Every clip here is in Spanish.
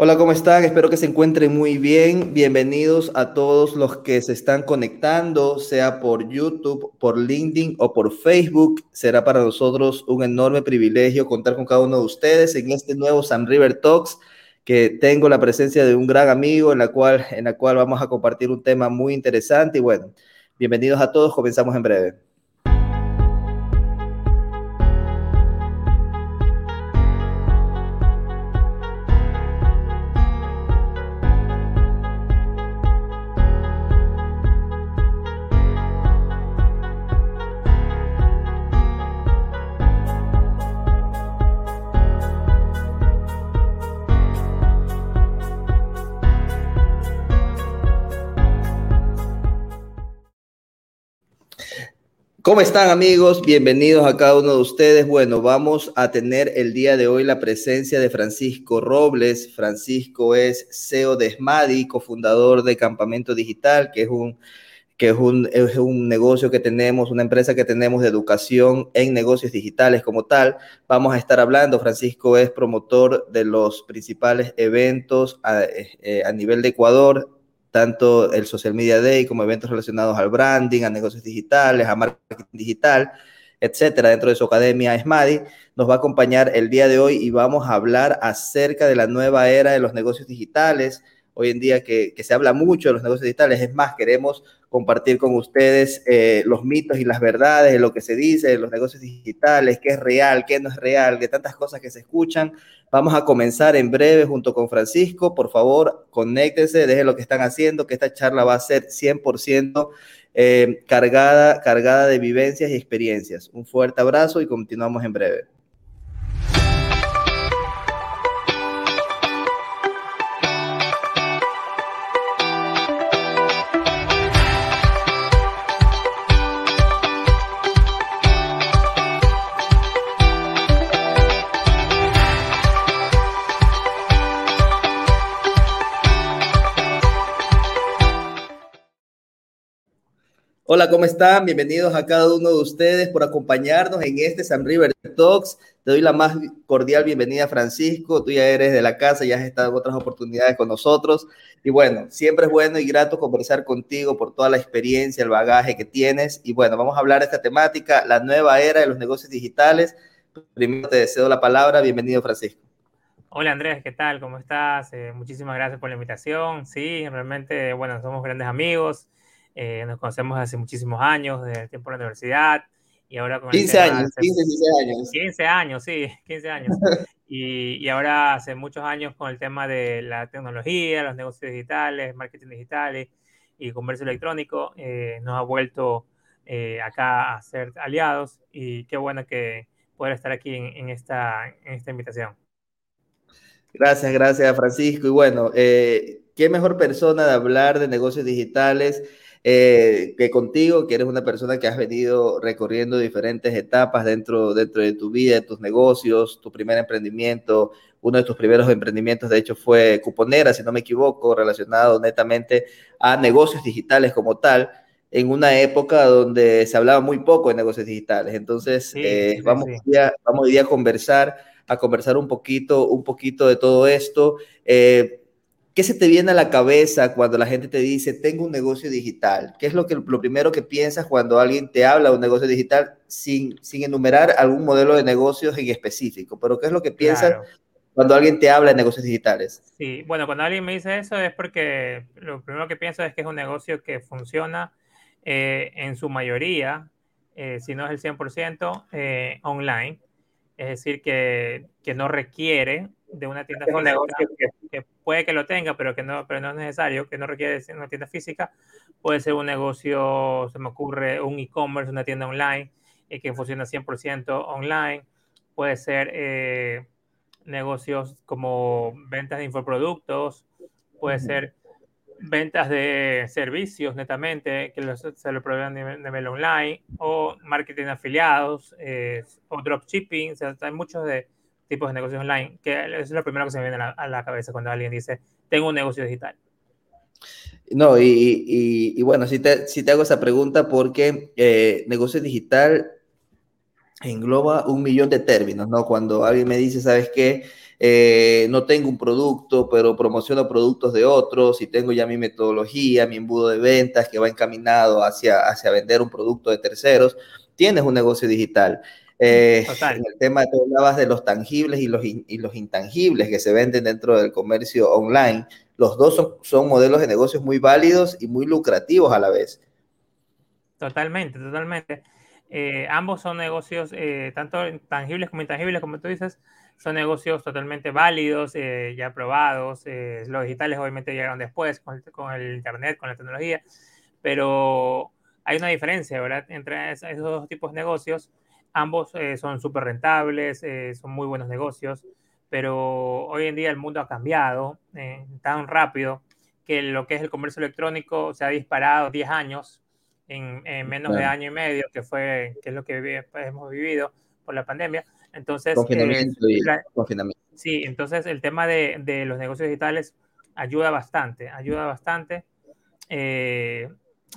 Hola, ¿cómo están? Espero que se encuentren muy bien. Bienvenidos a todos los que se están conectando, sea por YouTube, por LinkedIn o por Facebook. Será para nosotros un enorme privilegio contar con cada uno de ustedes en este nuevo Sam River Talks, que tengo la presencia de un gran amigo en la cual, en la cual vamos a compartir un tema muy interesante. Y bueno, bienvenidos a todos. Comenzamos en breve. ¿Cómo están amigos? Bienvenidos a cada uno de ustedes. Bueno, vamos a tener el día de hoy la presencia de Francisco Robles. Francisco es CEO de SMADI, cofundador de Campamento Digital, que es un que es un, es un negocio que tenemos, una empresa que tenemos de educación en negocios digitales como tal. Vamos a estar hablando, Francisco es promotor de los principales eventos a, eh, a nivel de Ecuador tanto el Social Media Day como eventos relacionados al branding, a negocios digitales, a marketing digital, etcétera, dentro de su academia SMADI, nos va a acompañar el día de hoy y vamos a hablar acerca de la nueva era de los negocios digitales. Hoy en día que, que se habla mucho de los negocios digitales, es más, queremos compartir con ustedes eh, los mitos y las verdades de lo que se dice de los negocios digitales, qué es real, qué no es real, de tantas cosas que se escuchan. Vamos a comenzar en breve junto con Francisco. Por favor, conéctense, dejen lo que están haciendo, que esta charla va a ser 100% eh, cargada, cargada de vivencias y experiencias. Un fuerte abrazo y continuamos en breve. Hola, ¿cómo están? Bienvenidos a cada uno de ustedes por acompañarnos en este San River Talks. Te doy la más cordial bienvenida, Francisco. Tú ya eres de la casa, ya has estado en otras oportunidades con nosotros. Y bueno, siempre es bueno y grato conversar contigo por toda la experiencia, el bagaje que tienes. Y bueno, vamos a hablar de esta temática, la nueva era de los negocios digitales. Primero te deseo la palabra. Bienvenido, Francisco. Hola Andrés, ¿qué tal? ¿Cómo estás? Eh, muchísimas gracias por la invitación. Sí, realmente, bueno, somos grandes amigos. Eh, nos conocemos hace muchísimos años, desde el tiempo de la universidad. Y ahora con 15 años, 15, 16 años. 15 años, sí, 15 años. y, y, ahora hace muchos años con el tema de la tecnología, los negocios digitales, marketing digital y, comercio electrónico, eh, nos ha vuelto eh, acá a ser aliados y qué bueno que poder estar aquí en, en, esta, en esta invitación. Gracias, gracias Francisco. Y bueno, eh, qué mejor persona de hablar de negocios digitales eh, que contigo, que eres una persona que has venido recorriendo diferentes etapas dentro, dentro de tu vida, de tus negocios, tu primer emprendimiento, uno de tus primeros emprendimientos, de hecho, fue Cuponera, si no me equivoco, relacionado netamente a negocios digitales como tal, en una época donde se hablaba muy poco de negocios digitales. Entonces, sí, eh, sí, vamos, sí. Hoy vamos hoy día a conversar, a conversar un poquito, un poquito de todo esto. Eh, ¿Qué se te viene a la cabeza cuando la gente te dice, tengo un negocio digital? ¿Qué es lo, que, lo primero que piensas cuando alguien te habla de un negocio digital sin, sin enumerar algún modelo de negocios en específico? Pero ¿qué es lo que piensas claro. cuando alguien te habla de negocios digitales? Sí, bueno, cuando alguien me dice eso es porque lo primero que pienso es que es un negocio que funciona eh, en su mayoría, eh, si no es el 100%, eh, online. Es decir, que, que no requiere de una tienda es un negocio que, que, puede que lo tenga, pero que no, pero no es necesario, que no requiere de una tienda física. Puede ser un negocio, se me ocurre, un e-commerce, una tienda online eh, que funciona 100% online. Puede ser eh, negocios como ventas de infoproductos, puede ser ventas de servicios netamente que los, se lo proveen a nivel, online, o marketing afiliados, eh, o dropshipping. O sea, hay muchos de tipos de negocios online, que es lo primero que se me viene a la, cabeza cuando alguien dice, tengo un negocio digital. No, y, bueno, si te, si te, hago esa pregunta porque eh, negocio digital engloba un millón de términos, ¿no? Cuando alguien me dice, ¿sabes qué? Eh, no tengo un producto, pero promociono productos de otros y tengo ya mi metodología, mi embudo de ventas que va encaminado hacia, hacia vender un producto de terceros, tienes un negocio digital. Eh, en el tema de hablabas de los tangibles y los, y los intangibles que se venden dentro del comercio online, los dos son, son modelos de negocios muy válidos y muy lucrativos a la vez. Totalmente, totalmente. Eh, ambos son negocios, eh, tanto tangibles como intangibles, como tú dices, son negocios totalmente válidos, eh, ya probados. los digitales obviamente llegaron después con el, Internet, con la tecnología, pero hay una diferencia, ¿verdad? Entre esos dos tipos de negocios. Ambos son súper rentables, son muy buenos negocios, pero hoy en día el mundo ha cambiado tan rápido que lo que es el comercio electrónico se ha disparado 10 años en, menos de año y medio, que fue que es lo que pues, hemos vivido por la pandemia. Entonces, eh, Sí, entonces el tema de, de, los negocios digitales ayuda bastante, ayuda bastante eh,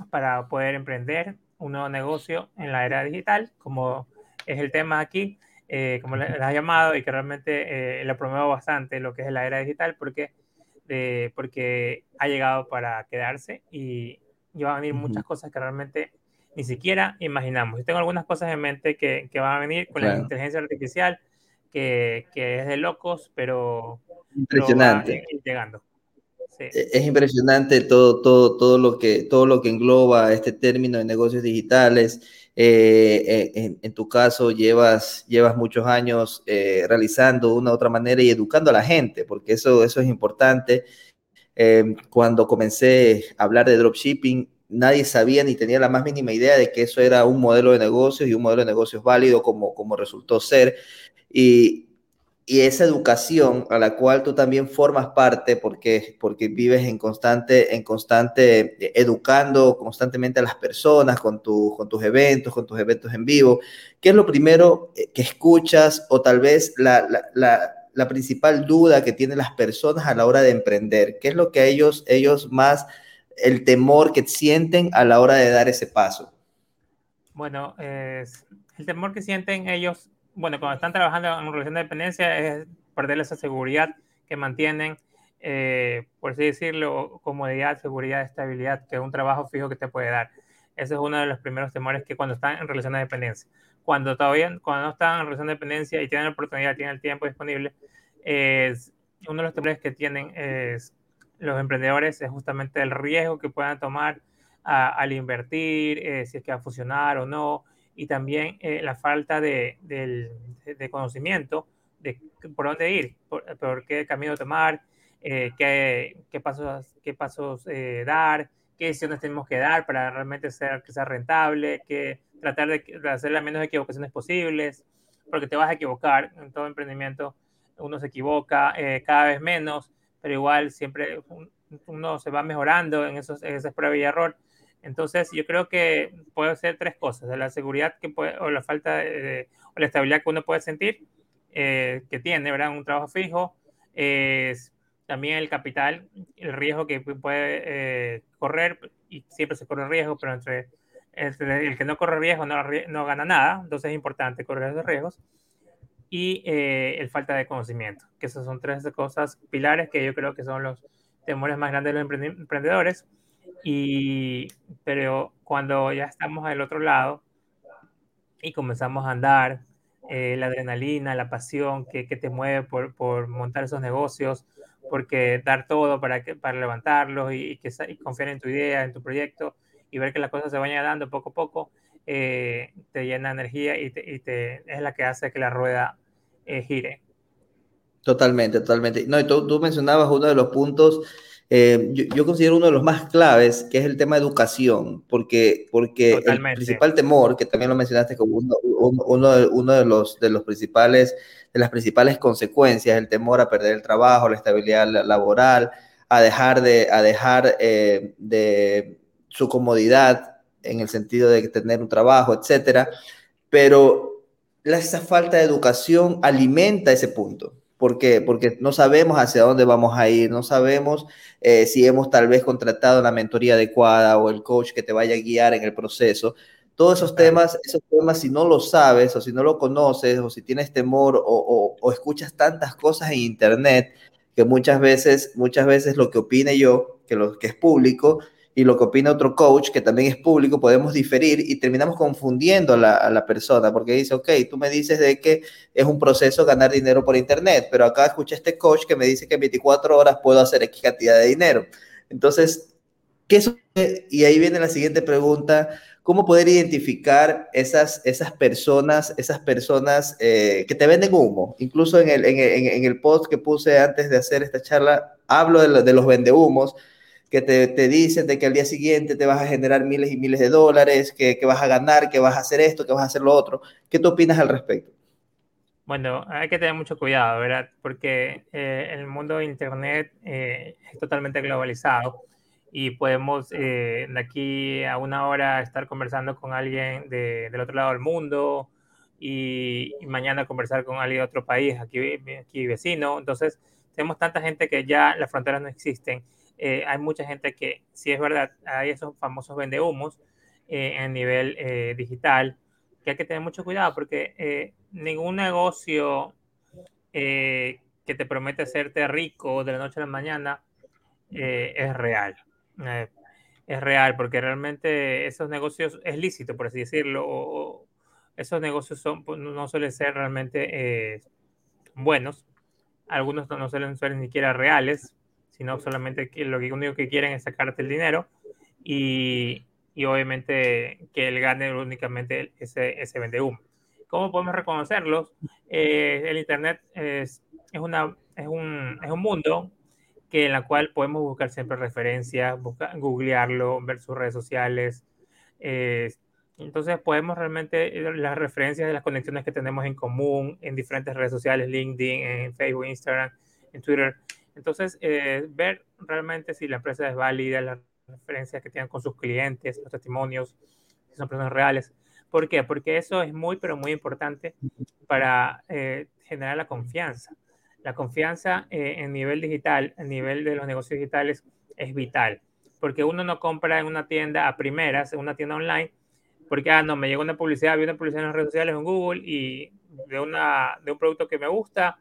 para poder emprender un nuevo negocio en la era digital, como es el tema aquí, eh, como le, has llamado, y que realmente le promuevo bastante lo que es la era digital, porque, porque ha llegado para quedarse y, y van a venir muchas cosas que realmente ni siquiera imaginamos. Yo tengo algunas cosas en mente que, que van a venir con la inteligencia artificial, que, que, es de locos, pero, impresionante. llegando. E, es impresionante todo, todo, todo, lo que, todo lo que engloba este término de negocios digitales. Eh, eh, en, tu caso, llevas, llevas muchos años eh, realizando una u otra manera y educando a la gente, porque eso, eso es importante. Em, cuando comencé a hablar de dropshipping, nadie sabía ni tenía la más mínima idea de que eso era un modelo de negocios y un modelo de negocios válido como, como resultó ser. Y, y esa educación a la cual tú también formas parte porque, porque vives en constante, en constante eh, educando constantemente a las personas con, tu, con tus eventos, con tus eventos en vivo. ¿Qué es lo primero eh, que escuchas o tal vez la, la la principal duda que tienen las personas a la hora de emprender? ¿Qué es lo que ellos, ellos más, el temor que sienten a la hora de dar ese paso? Bueno, el temor que sienten ellos, bueno, cuando están trabajando en relación de dependencia es perder esa seguridad que mantienen, eh, por así decirlo, comodidad, seguridad, estabilidad, que es un trabajo fijo que te puede dar. Ese es uno de los primeros temores que cuando están en relación de dependencia cuando todavía, cuando no están en relación de dependencia y tienen la oportunidad, tienen el tiempo disponible, es uno de los temores que tienen es, los emprendedores es justamente el riesgo que puedan tomar al invertir, eh, si es que va a funcionar o no, y también eh, la falta de, de, conocimiento de por dónde ir, por, qué camino tomar, eh, qué, qué, pasos, qué pasos dar, qué decisiones tenemos que dar para realmente ser, que sea rentable, qué tratar de, hacer las menos equivocaciones posibles, porque te vas a equivocar en todo emprendimiento, uno se equivoca eh, cada vez menos, pero igual siempre uno se va mejorando en, esos, en esa prueba y error. Entonces, yo creo que puede ser tres cosas, la seguridad que puede, o la falta de, o la estabilidad que uno puede sentir, eh, que tiene, ¿verdad? Un trabajo fijo, es también el capital, el riesgo que puede eh, correr, y siempre se corre riesgo, pero entre el, que no corre riesgo no, no, gana nada, entonces es importante correr esos riesgos. Y eh, el falta de conocimiento, que esas son tres cosas pilares que yo creo que son los temores más grandes de los emprendedores. Y, pero cuando ya estamos al otro lado y comenzamos a andar, eh, la adrenalina, la pasión que, que te mueve por, por, montar esos negocios, porque dar todo para, que, para levantarlos y, que, y confiar en tu idea, en tu proyecto, y ver que las cosas se vayan dando poco a poco, eh, te llena energía y, te, es la que hace que la rueda eh, gire. Totalmente, totalmente. No, y tú, tú mencionabas uno de los puntos, eh, yo, considero uno de los más claves, que es el tema de educación, porque, porque el principal temor, que también lo mencionaste como uno, uno, de, uno de, los, de los principales, de las principales consecuencias, el temor a perder el trabajo, la estabilidad laboral, a dejar de, a dejar, de su comodidad en el sentido de tener un trabajo, etcétera, pero esa falta de educación alimenta ese punto. ¿Por qué? Porque no sabemos hacia dónde vamos a ir, no sabemos eh, si hemos tal vez contratado la mentoría adecuada o el coach que te vaya a guiar en el proceso. Todos esos temas, esos temas, si no lo sabes o si no lo conoces o si tienes temor o, o escuchas tantas cosas en internet, que muchas veces, muchas veces lo que opine yo, que lo que es público, y lo que opina otro coach, que también es público, podemos diferir y terminamos confundiendo a la, a la, persona, porque dice, ok, tú me dices de que es un proceso ganar dinero por Internet, pero acá escuché este coach que me dice que en 24 horas puedo hacer X cantidad de dinero. Entonces, ¿qué es? Y ahí viene la siguiente pregunta, ¿cómo poder identificar esas, esas personas, esas personas eh, que te venden humo? Incluso en el, en, en, en el post que puse antes de hacer esta charla, hablo de, de los vendehumos, que te, te, dicen de que al día siguiente te vas a generar miles y miles de dólares, que, que, vas a ganar, que vas a hacer esto, que vas a hacer lo otro. ¿Qué tú opinas al respecto? Bueno, hay que tener mucho cuidado, ¿verdad? Porque eh, el mundo de Internet eh, es totalmente globalizado y podemos eh, de aquí a una hora estar conversando con alguien de, del otro lado del mundo y, y, mañana conversar con alguien de otro país, aquí, aquí vecino. Entonces, tenemos tanta gente que ya las fronteras no existen eh, hay mucha gente que, si es verdad, hay esos famosos vendehumos eh, a nivel eh, digital, que hay que tener mucho cuidado porque ningún negocio que te promete hacerte rico de la noche a la mañana es real. es real porque realmente esos negocios es lícito, por así decirlo, o, esos negocios son, pues, no suelen ser realmente buenos. Algunos no suelen ser ni siquiera reales, sino solamente que lo único que quieren es sacarte el dinero y, y obviamente que él gane únicamente ese, ese vende humo. ¿Cómo podemos reconocerlos? Eh, el Internet es, es, un, es un mundo que en la cual podemos buscar siempre referencias, buscar, googlearlo, ver sus redes sociales. Entonces podemos realmente las referencias de las conexiones que tenemos en común en diferentes redes sociales, LinkedIn, en Facebook, Instagram, en Twitter, entonces, eh, ver realmente si la empresa es válida, las referencias que tienen con sus clientes, los testimonios, si son personas reales. ¿Por qué? Porque eso es muy, pero muy importante para eh, generar la confianza. La confianza eh, en nivel digital, en nivel de los negocios digitales, es vital. Porque uno no compra en una tienda a primeras, en una tienda online, porque, ah, no, me llegó una publicidad, vi una publicidad en las redes sociales, en Google, y de, una, de un producto que me gusta,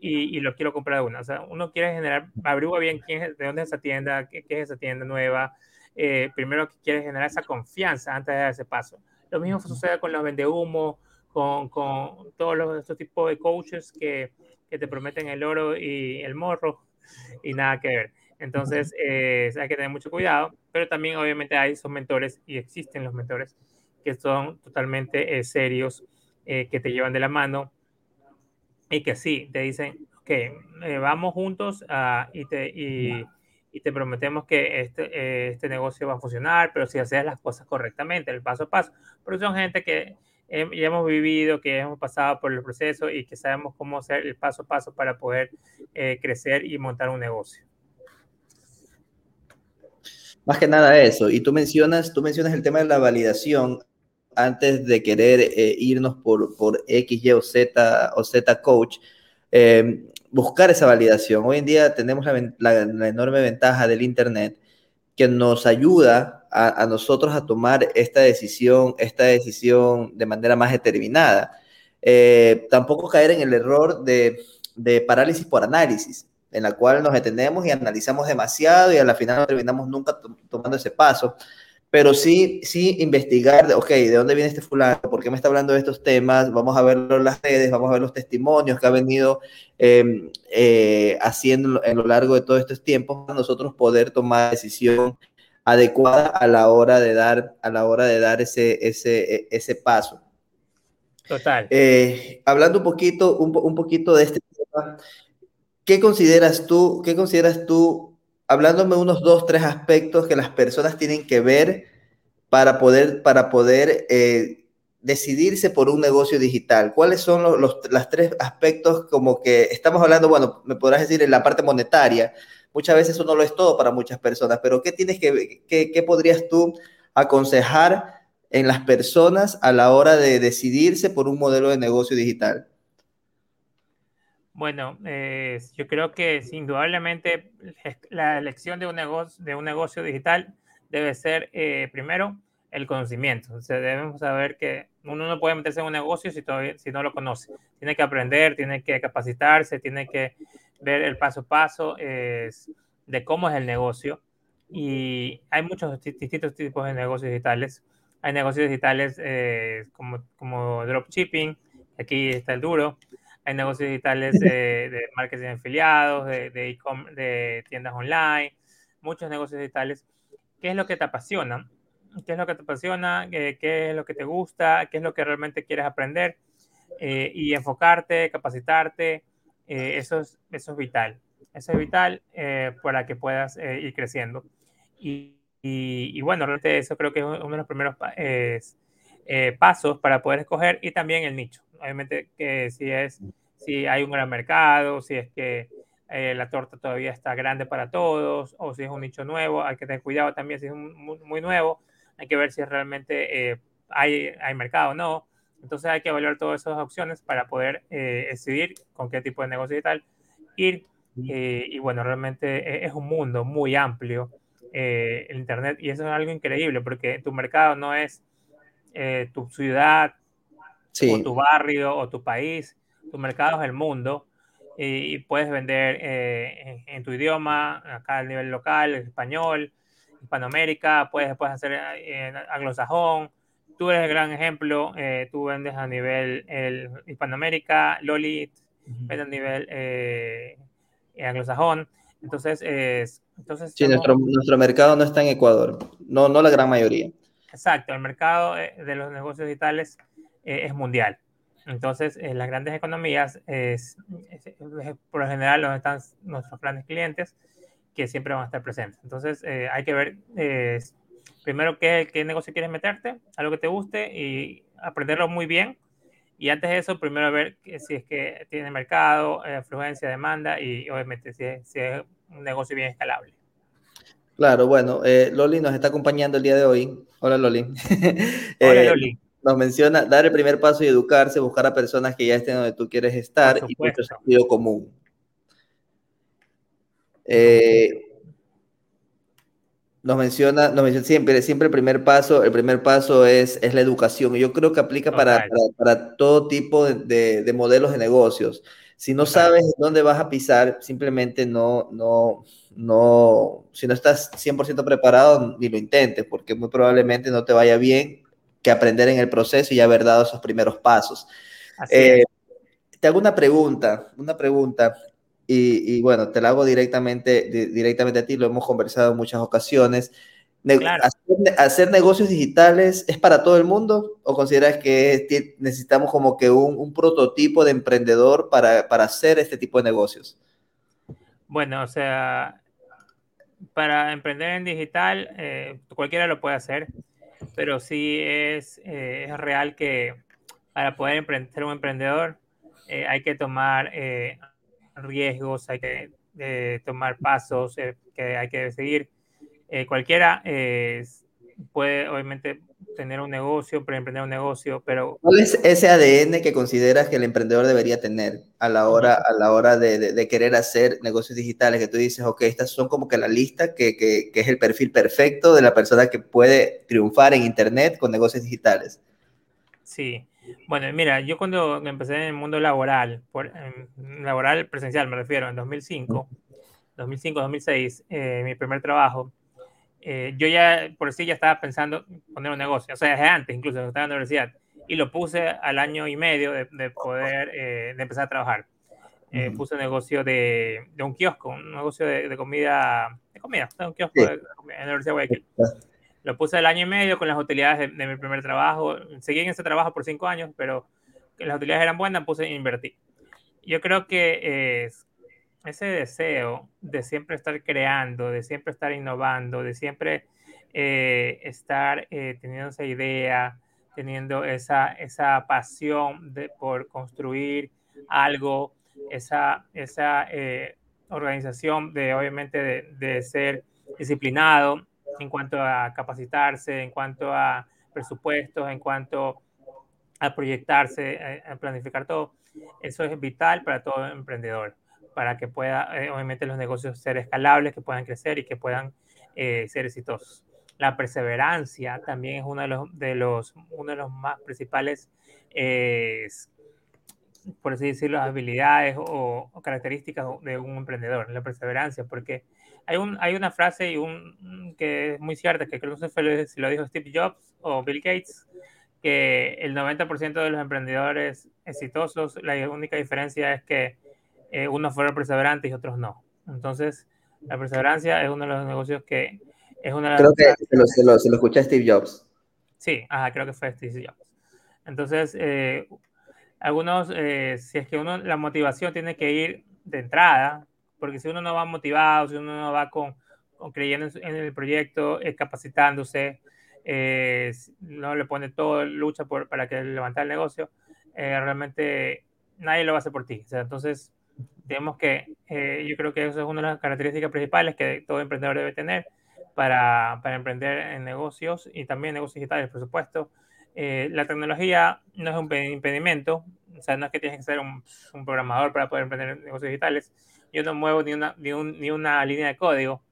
y, y, lo quiero comprar de una. O sea, uno quiere generar, averigua bien quién es, de dónde es esa tienda, qué, qué es esa tienda nueva. Eh, primero quiere generar esa confianza antes de dar ese paso. Lo mismo sucede con los vendehumo, con, con todos los, estos tipos de coaches que, que, te prometen el oro y el morro y nada que ver. Entonces, eh, hay que tener mucho cuidado, pero también obviamente hay esos mentores y existen los mentores que son totalmente eh, serios, eh, que te llevan de la mano, y que sí, te dicen, ok, eh, vamos juntos uh, y, te, y, te prometemos que este, este negocio va a funcionar, pero si haces las cosas correctamente, el paso a paso. Pero son gente que ya hemos vivido, que hemos pasado por el proceso y que sabemos cómo hacer el paso a paso para poder eh, crecer y montar un negocio. Más que nada eso. Y tú mencionas, tú mencionas el tema de la validación antes de querer eh, irnos por, por X, Y o Z o Z coach, eh, buscar esa validación. Hoy en día tenemos la, la, la, enorme ventaja del Internet que nos ayuda a, a, nosotros a tomar esta decisión, esta decisión de manera más determinada. Eh, tampoco caer en el error de, de parálisis por análisis en la cual nos detenemos y analizamos demasiado y a la final no terminamos nunca tomando ese paso pero sí, sí investigar, ok, ¿de dónde viene este fulano? ¿Por qué me está hablando de estos temas? Vamos a verlo en las redes, vamos a ver los testimonios que ha venido eh, eh, haciendo en lo largo de todos estos tiempos para nosotros poder tomar decisión adecuada a la hora de dar, a la hora de dar ese, ese, ese paso. Total. Eh, hablando un poquito, un, un poquito de este tema, ¿qué consideras tú, qué consideras tú hablándome unos dos, tres aspectos que las personas tienen que ver para poder, para poder eh, decidirse por un negocio digital. ¿Cuáles son los, los las tres aspectos como que estamos hablando, bueno, me podrás decir en la parte monetaria? Muchas veces eso no lo es todo para muchas personas, pero ¿qué tienes que, qué, qué podrías tú aconsejar en las personas a la hora de decidirse por un modelo de negocio digital? Bueno, eh, yo creo que indudablemente la elección de un negocio, de un negocio digital debe ser, eh, primero, el conocimiento. O debemos saber que uno no puede meterse en un negocio si, todavía, si no lo conoce. Tiene que aprender, tiene que capacitarse, tiene que ver el paso a paso de cómo es el negocio. Y hay muchos distintos tipos de negocios digitales. Hay negocios digitales eh, como, como dropshipping, aquí está el duro. Hay negocios digitales de, marketing de afiliados, de, de, de tiendas online, muchos negocios digitales. ¿Qué es lo que te apasiona? qué es lo que te apasiona, qué, es lo que te gusta, qué es lo que realmente quieres aprender eh, y enfocarte, capacitarte, eh, eso, es, eso es vital. Eso es vital eh, para que puedas ir creciendo. Y, y, bueno, realmente eso creo que es uno de los primeros pasos para poder escoger y también el nicho. Obviamente que si es si hay un gran mercado, si es que la torta todavía está grande para todos, o si es un nicho nuevo, hay que tener cuidado también si es muy, muy nuevo, hay que ver si realmente eh, hay, hay mercado o no. Entonces hay que evaluar todas esas opciones para poder eh, decidir con qué tipo de negocio y tal ir. Eh, y bueno, realmente es un mundo muy amplio el Internet y eso es algo increíble porque tu mercado no es tu ciudad o tu barrio o tu país, tu mercado es el mundo y puedes vender en, en, tu idioma, acá a nivel local, español, Hispanoamérica, puedes, puedes hacer eh, anglosajón. Tú eres el gran ejemplo, eh, tú vendes a nivel el Hispanoamérica, Loli vende a nivel eh, anglosajón. Entonces, entonces sí, nuestro, nuestro, mercado no está en Ecuador, no, no la gran mayoría. Exacto, el mercado de los negocios digitales es mundial. Entonces, las grandes economías es, por lo general donde están nuestros grandes clientes que siempre van a estar presentes. Entonces, eh, hay que ver eh, primero qué, qué, negocio quieres meterte, algo que te guste y aprenderlo muy bien. Y antes de eso, primero ver si es que tiene mercado, eh, afluencia, demanda y obviamente si es, si es, un negocio bien escalable. Claro, bueno, Loli nos está acompañando el día de hoy. Hola Loli. Hola Loli. Nos menciona dar el primer paso y educarse, buscar a personas que ya estén donde tú quieres estar y nuestro sentido común. Eh, nos menciona, nos menciona siempre, siempre el primer paso, el primer paso es, es la educación. Y yo creo que aplica para, para, todo tipo de, de, modelos de negocios. Si no sabes dónde vas a pisar, simplemente no, no, no, si no estás 100% preparado, ni lo intentes, porque muy probablemente no te vaya bien que aprender en el proceso y haber dado esos primeros pasos. Eh, te hago una pregunta, una pregunta. Y, bueno, te la hago directamente, directamente a ti, lo hemos conversado en muchas ocasiones. hacer, negocios digitales es para todo el mundo o consideras que necesitamos como que un, prototipo de emprendedor para, para, hacer este tipo de negocios? Bueno, o sea, para emprender en digital, eh, cualquiera lo puede hacer, pero sí es, eh, es real que para poder ser un emprendedor eh, hay que tomar riesgos, hay que eh, tomar pasos eh, que hay que seguir. Eh, cualquiera puede obviamente tener un negocio, emprender un negocio, pero... ¿Cuál es ese ADN que consideras que el emprendedor debería tener a la hora, a la hora de, de, querer hacer negocios digitales? Que tú dices, ok, estas son como que la lista que, que, que, es el perfil perfecto de la persona que puede triunfar en Internet con negocios digitales. Sí, bueno, mira, yo cuando empecé en el mundo laboral, por, laboral presencial me refiero, en 2005, 2005-2006, eh, mi primer trabajo, eh, yo ya por sí ya estaba pensando poner un negocio, o sea, desde antes, incluso cuando estaba en la universidad, y lo puse al año y medio de, poder, eh, de empezar a trabajar. Puse un negocio de, de, un kiosco, un negocio de, comida, de comida, un kiosco de, comida, en la Universidad de Guayaquil. Lo puse el año y medio con las utilidades de, mi primer trabajo. Seguí en ese trabajo por cinco años, pero las utilidades eran buenas, puse e invertir. Yo creo que es ese deseo de siempre estar creando, de siempre estar innovando, de siempre eh, estar eh, teniendo esa idea, teniendo esa, esa pasión de, por construir algo, esa, esa eh, organización de obviamente de, ser disciplinado, en cuanto a capacitarse, en cuanto a presupuestos, en cuanto a proyectarse, eh, a planificar todo. Eso es vital para todo emprendedor, para que pueda, eh, obviamente, los negocios ser escalables, que puedan crecer y que puedan eh, ser exitosos. La perseverancia también es uno de los, de los, uno de los más principales, eh, por así decirlo, habilidades o, características de un emprendedor, la perseverancia, porque hay, un, hay una frase y un, que es muy cierta, que creo que fue, si lo dijo Steve Jobs o Bill Gates, que el 90% de los emprendedores exitosos, la única diferencia es que eh, unos fueron perseverantes y otros no. Entonces, la perseverancia es uno de los negocios que es una de Creo que se lo, se, lo, se lo, escuché a Steve Jobs. Sí, ajá, creo que fue Steve Jobs. Entonces, eh, algunos, eh, si es que uno, la motivación tiene que ir de entrada, porque si uno no va motivado, si uno no va con, con creyendo en, el proyecto, eh, capacitándose, eh, no le pone todo, lucha por, para que levantar el negocio, eh, realmente nadie lo va a hacer por ti. O sea, entonces, tenemos que, eh, yo creo que eso es una de las características principales que todo emprendedor debe tener para, para emprender en negocios y también negocios digitales, por supuesto. la tecnología no es un impedimento, o sea, no es que tienes que ser un, un programador para poder emprender en negocios digitales. Yo no muevo ni una, ni, un, ni una línea de código.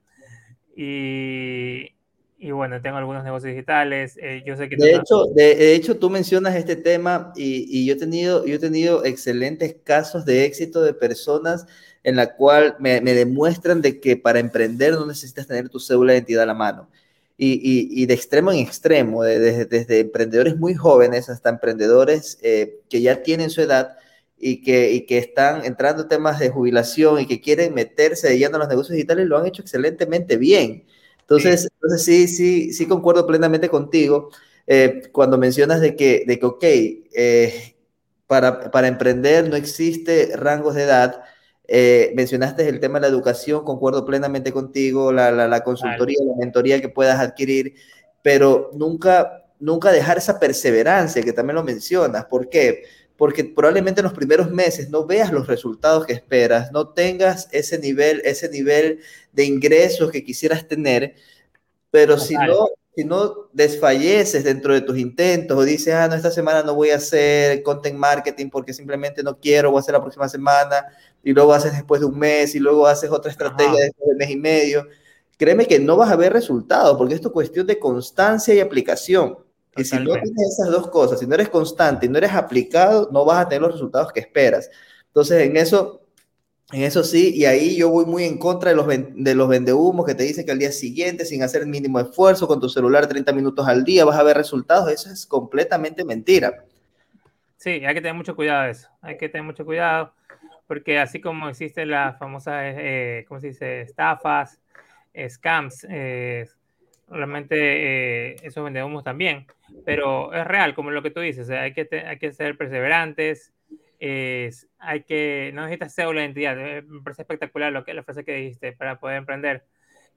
Y, y bueno, tengo algunos negocios digitales. Eh, yo sé que de, hecho, de, de, hecho, tú mencionas este tema y, y, yo, he tenido, yo he tenido excelentes casos de éxito de personas en la cual me, me demuestran de que para emprender no necesitas tener tu cédula de identidad a la mano. Y, y, y de extremo en extremo, de, de, desde emprendedores muy jóvenes hasta emprendedores eh, que ya tienen su edad y que, y que están entrando temas de jubilación y que quieren meterse de lleno a los negocios digitales, lo han hecho excelentemente bien. Entonces, sí, entonces, sí, sí, sí concuerdo plenamente contigo eh, cuando mencionas de que, de que ok, eh, para, para, emprender no existe rangos de edad. Eh, mencionaste el tema de la educación, concuerdo plenamente contigo, la, la, la consultoría, vale. la mentoría que puedas adquirir, pero nunca, nunca dejar esa perseverancia que también lo mencionas. ¿Por qué? Porque probablemente en los primeros meses no veas los resultados que esperas, no tengas ese nivel, ese nivel de ingresos que quisieras tener, pero si no, si no desfalleces dentro de tus intentos o dices, ah, no, esta semana no voy a hacer content marketing porque simplemente no quiero, voy a hacer la próxima semana, y luego haces después de un mes, y luego haces otra estrategia Ajá. después de un mes y medio, créeme que no vas a ver resultados, porque esto es cuestión de constancia y aplicación. Y si no tienes esas dos cosas, si no eres constante y no eres aplicado, no vas a tener los resultados que esperas. Entonces, en eso en eso sí, y ahí yo voy muy en contra de los, de los vendehumos que te dicen que al día siguiente, sin hacer el mínimo esfuerzo, con tu celular 30 minutos al día, vas a ver resultados. Eso es completamente mentira. Sí, hay que tener mucho cuidado de eso. Hay que tener mucho cuidado, porque así como existen las famosas, eh, ¿cómo se dice?, estafas, scams, eh, realmente eh, esos vendehumos también. Pero es real, como lo que tú dices, hay que, hay que ser perseverantes es, hay que, no necesitas cédula de identidad, eh, me parece espectacular lo que, la frase que dijiste, para poder emprender,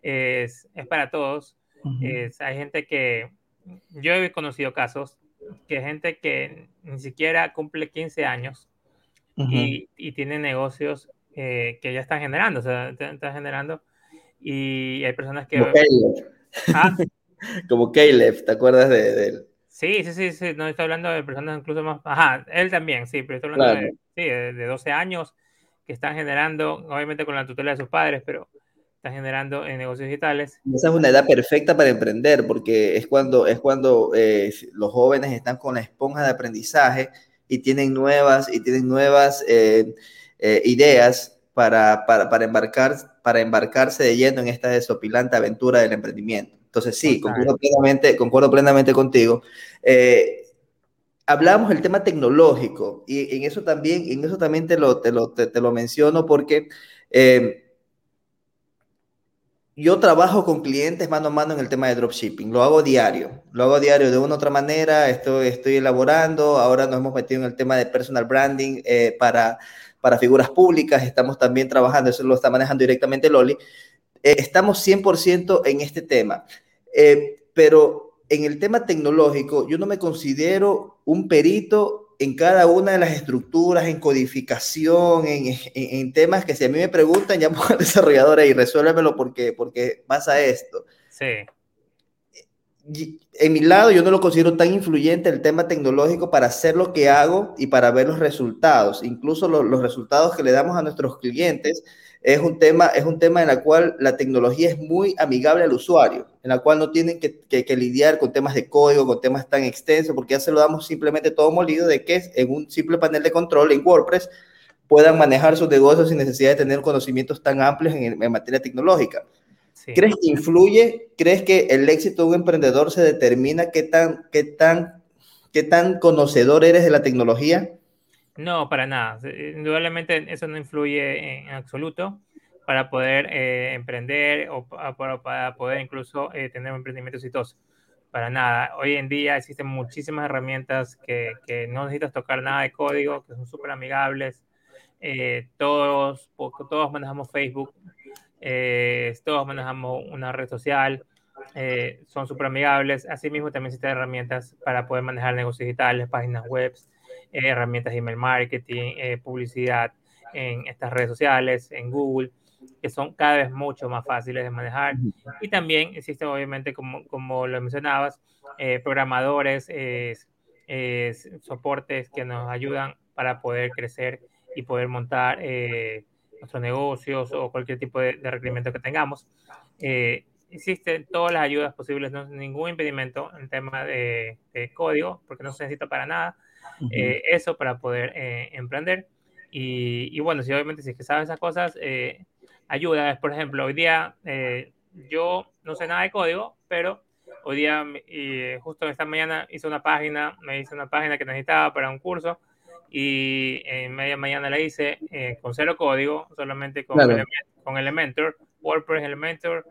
es, es para todos, uh -huh. es, hay gente que, yo he conocido casos, que gente que ni siquiera cumple 15 años uh -huh. y, y, tiene negocios eh, que ya están generando, o sea, están generando, y hay personas que... ¿Ah? Como Caleb ¿te acuerdas de, de Sí, sí, sí, sí, no estoy hablando de personas incluso más, ajá, él también, sí, pero estoy hablando claro. de, sí, de, de, 12 años que están generando, obviamente con la tutela de sus padres, pero están generando en negocios digitales. Esa es una edad perfecta para emprender, porque es cuando, es cuando eh, los jóvenes están con la esponja de aprendizaje y tienen nuevas, y tienen nuevas eh, eh, ideas para, para, para, embarcar, para embarcarse de lleno en esta desopilante aventura del emprendimiento. Entonces, sí, concuerdo plenamente, concuerdo plenamente contigo. Eh, hablamos del tema tecnológico y en eso también, en eso también te lo, te lo, te, te lo menciono porque eh, yo trabajo con clientes mano a mano en el tema de dropshipping, lo hago diario, lo hago diario de una u otra manera, estoy, estoy elaborando, ahora nos hemos metido en el tema de personal branding eh, para, para figuras públicas, estamos también trabajando, eso lo está manejando directamente Loli, eh, estamos 100% en este tema. Eh, pero en el tema tecnológico, yo no me considero un perito en cada una de las estructuras, en codificación, en, en, en temas que si a mí me preguntan, llamo al desarrollador y resuélvemelo porque, porque pasa esto. Sí. En mi lado, yo no lo considero tan influyente el tema tecnológico para hacer lo que hago y para ver los resultados. Incluso lo, los resultados que le damos a nuestros clientes es un tema, es un tema en el cual la tecnología es muy amigable al usuario, en la cual no tienen que, que, lidiar con temas de código, con temas tan extensos, porque ya se lo damos simplemente todo molido de que en un simple panel de control en WordPress puedan manejar sus negocios sin necesidad de tener conocimientos tan amplios en, en materia tecnológica. ¿Crees que influye? ¿Crees que el éxito de un emprendedor se determina qué tan, qué tan, qué tan conocedor eres de la tecnología? No, para nada. Indudablemente eso no influye en absoluto para poder eh, emprender o para, poder incluso eh, tener un emprendimiento exitoso. Para nada. Hoy en día existen muchísimas herramientas que, que no necesitas tocar nada de código, que son súper amigables. Eh, todos, todos manejamos Facebook, todos manejamos una red social, son súper amigables. Asimismo, también existen herramientas para poder manejar negocios digitales, páginas web, herramientas de email marketing, eh, publicidad en estas redes sociales, en Google, que son cada vez mucho más fáciles de manejar. Y también existen, obviamente, como, como lo mencionabas, eh, programadores, soportes que nos ayudan para poder crecer y poder montar eh, nuestros negocios o cualquier tipo de, requerimiento que tengamos. existen todas las ayudas posibles, no hay ningún impedimento en tema de, de, código, porque no se necesita para nada. Eh, eso para poder eh, emprender. Y, bueno, si obviamente si es que sabes esas cosas, eh, ayuda. Por ejemplo, hoy día yo no sé nada de código, pero hoy día, y justo esta mañana hice una página, me hice una página que necesitaba para un curso y en media mañana la hice con cero código, solamente con, con Elementor, WordPress Elementor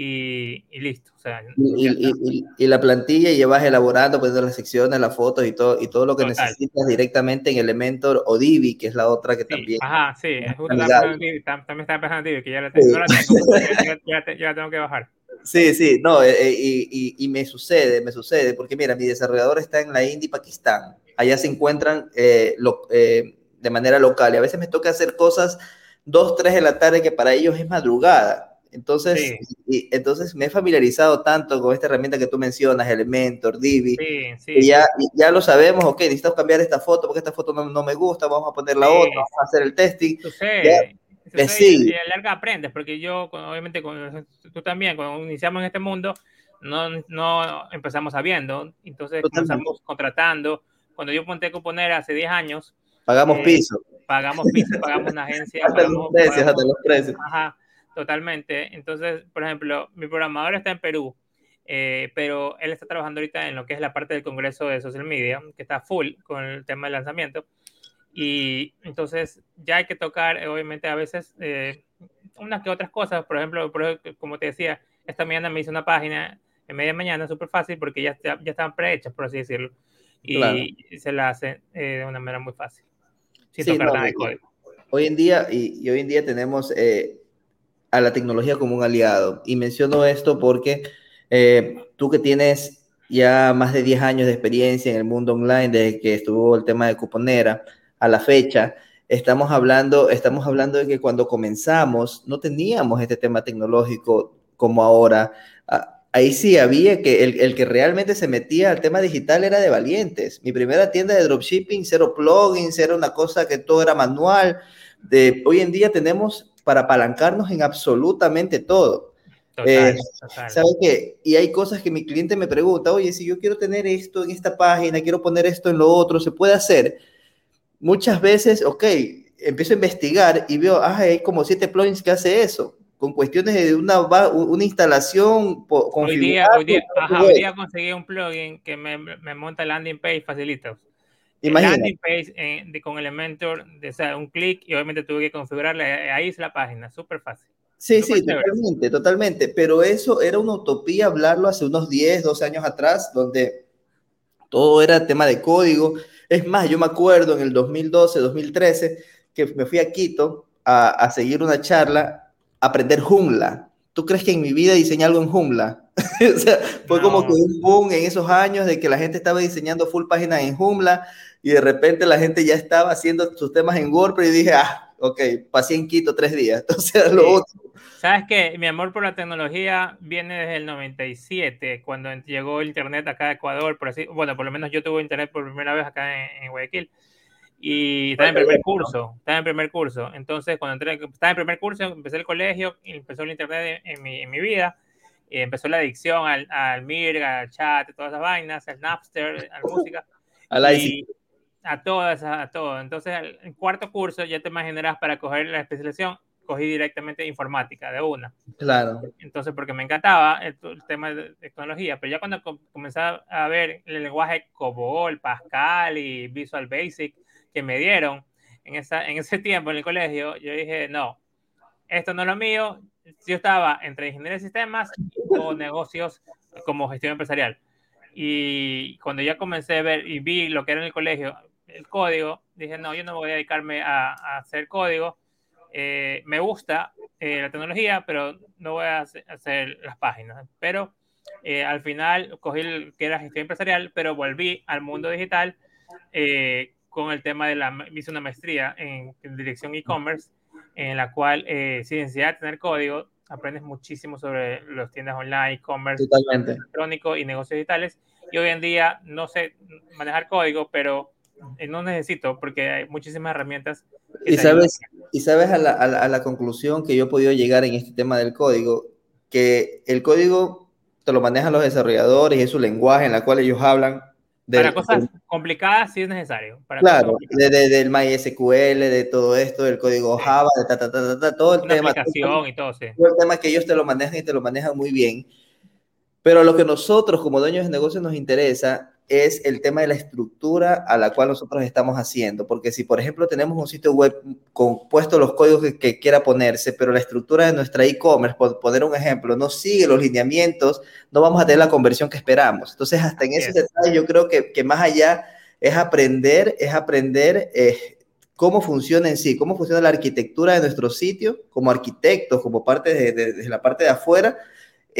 y, listo. y, la plantilla llevas elaborando, poniendo las secciones, las fotos y todo, y todo lo que necesitas directamente en Elementor o Divi, que es la otra que también. Ajá, sí, justo también estaba pensando en Divi, que ya la tengo, ya, tengo que bajar. Sí, sí, no, eh, eh, y, y, me sucede, me sucede, porque mira, mi desarrollador está en la India Pakistán. Allá se encuentran eh, de manera local y a veces me toca hacer cosas dos, tres de la tarde que para ellos es madrugada. Entonces, y, entonces me he familiarizado tanto con esta herramienta que tú mencionas, Elementor, Divi, sí, ya, ya lo sabemos, ok, necesitamos cambiar esta foto porque esta foto no, me gusta, vamos a poner la otra, vamos a hacer el testing. sí. Y a larga aprendes, porque yo, obviamente, tú también, cuando iniciamos en este mundo, no, no empezamos sabiendo, entonces comenzamos contratando. Cuando yo monté Cuponera hace 10 años, pagamos eh, piso. Pagamos piso, pagamos una agencia. hasta los precios, hasta los precios. Ajá Totalmente. Entonces, por ejemplo, mi programador está en Perú, eh, pero él está trabajando ahorita en lo que es la parte del Congreso de Social Media, que está full con el tema del lanzamiento. Y entonces ya hay que tocar, obviamente, a veces eh, unas que otras cosas. Por ejemplo, como te decía, esta mañana me hice una página en media mañana súper fácil porque ya, ya, estaban prehechas, por así decirlo. Y se la hace eh, de una manera muy fácil, sin tocar nada de código. Hoy en día, y, y hoy en día tenemos a la tecnología como un aliado. Y menciono esto porque eh, tú que tienes ya más de 10 años de experiencia en el mundo online, desde que estuvo el tema de cuponera a la fecha, estamos hablando, estamos hablando de que cuando comenzamos no teníamos este tema tecnológico como ahora. Ah, ahí sí había que el, el, que realmente se metía al tema digital era de valientes. Mi primera tienda de dropshipping, cero plugins, era una cosa que todo era manual. De, hoy en día tenemos para apalancarnos en absolutamente todo. Total, eh, ¿Sabe qué? Y hay cosas que mi cliente me pregunta, oye, si yo quiero tener esto en esta página, quiero poner esto en lo otro, ¿se puede hacer? Muchas veces, ok, empiezo a investigar y veo, ah, hay como siete plugins que hace eso, con cuestiones de una, una instalación. Hoy día, hoy, día, hoy día conseguí un plugin que me, me monta landing page facilita. Imagínate. landing page eh, con Elementor, de, o sea, un clic y obviamente tuve que configurarle, eh, ahí es la página, súper fácil. Sí, sí, totalmente, totalmente, pero eso era una utopía hablarlo hace unos 10, 12 años atrás, donde todo era tema de código. Es más, yo me acuerdo en el 2012, 2013, que me fui a Quito a, a seguir una charla, aprender Joomla. ¿Tú crees que en mi vida diseñé algo en Joomla? o sea, fue como que un boom en esos años de que la gente estaba diseñando full páginas en Joomla y de repente la gente ya estaba haciendo sus temas en WordPress y dije, ah, ok, pasé en Quito tres días. Sea, lo otro. Sabes que mi amor por la tecnología viene desde el 97, cuando llegó internet acá a Ecuador, por así, bueno, por lo menos yo tuve internet por primera vez acá en, Guayaquil. Y estaba en primer curso, estaba en primer curso. Entonces, cuando entré, estaba en primer curso, empecé el colegio, empezó el internet en, mi, en mi, vida, y empezó la adicción al, al Mirg, al chat, todas esas vainas, al Napster, a la música. a la y, a todas, a todo. Entonces, en cuarto curso ya te imaginarás para coger la especialización, cogí directamente informática de una. Claro. Entonces, porque me encantaba el, tema de tecnología, pero ya cuando comencé a ver el lenguaje COBOL, Pascal y Visual Basic que me dieron en, esa, en ese tiempo en el colegio, yo dije, no, esto no es lo mío. Yo estaba entre ingeniería de sistemas o negocios como gestión empresarial. Y cuando ya comencé a ver y vi lo que era en el colegio, el código, dije, no, yo no voy a dedicarme a, hacer código. Eh, me gusta eh, la tecnología, pero no voy a hacer, las páginas. Pero eh, al final cogí el que era gestión empresarial, pero volví al mundo digital con el tema de la, hice una maestría en, dirección e-commerce, en la cual, sin necesidad de tener código, aprendes muchísimo sobre las tiendas online, e-commerce, electrónico y negocios digitales. Y hoy en día no sé manejar código, pero eh, no necesito porque hay muchísimas herramientas. Y sabes, y sabes a la, a, la, conclusión que yo he podido llegar en este tema del código, que el código te lo manejan los desarrolladores y es su lenguaje en la cual ellos hablan. Para cosas complicadas sí es necesario. claro, de, del MySQL, de todo esto, del código Java, de ta, ta, ta, ta, todo el tema. Aplicación y todo, sí. Todo el tema que ellos te lo manejan y te lo manejan muy bien. Pero lo que nosotros como dueños de negocios nos interesa es el tema de la estructura a la cual nosotros estamos haciendo. Porque si, por ejemplo, tenemos un sitio web compuesto los códigos que, quiera ponerse, pero la estructura de nuestra e-commerce, por poner un ejemplo, no sigue los lineamientos, no vamos a tener la conversión que esperamos. Entonces, hasta en ese detalle, yo creo que, que, más allá es aprender, es aprender eh, cómo funciona en sí, cómo funciona la arquitectura de nuestro sitio como arquitectos, como parte de, de la parte de afuera,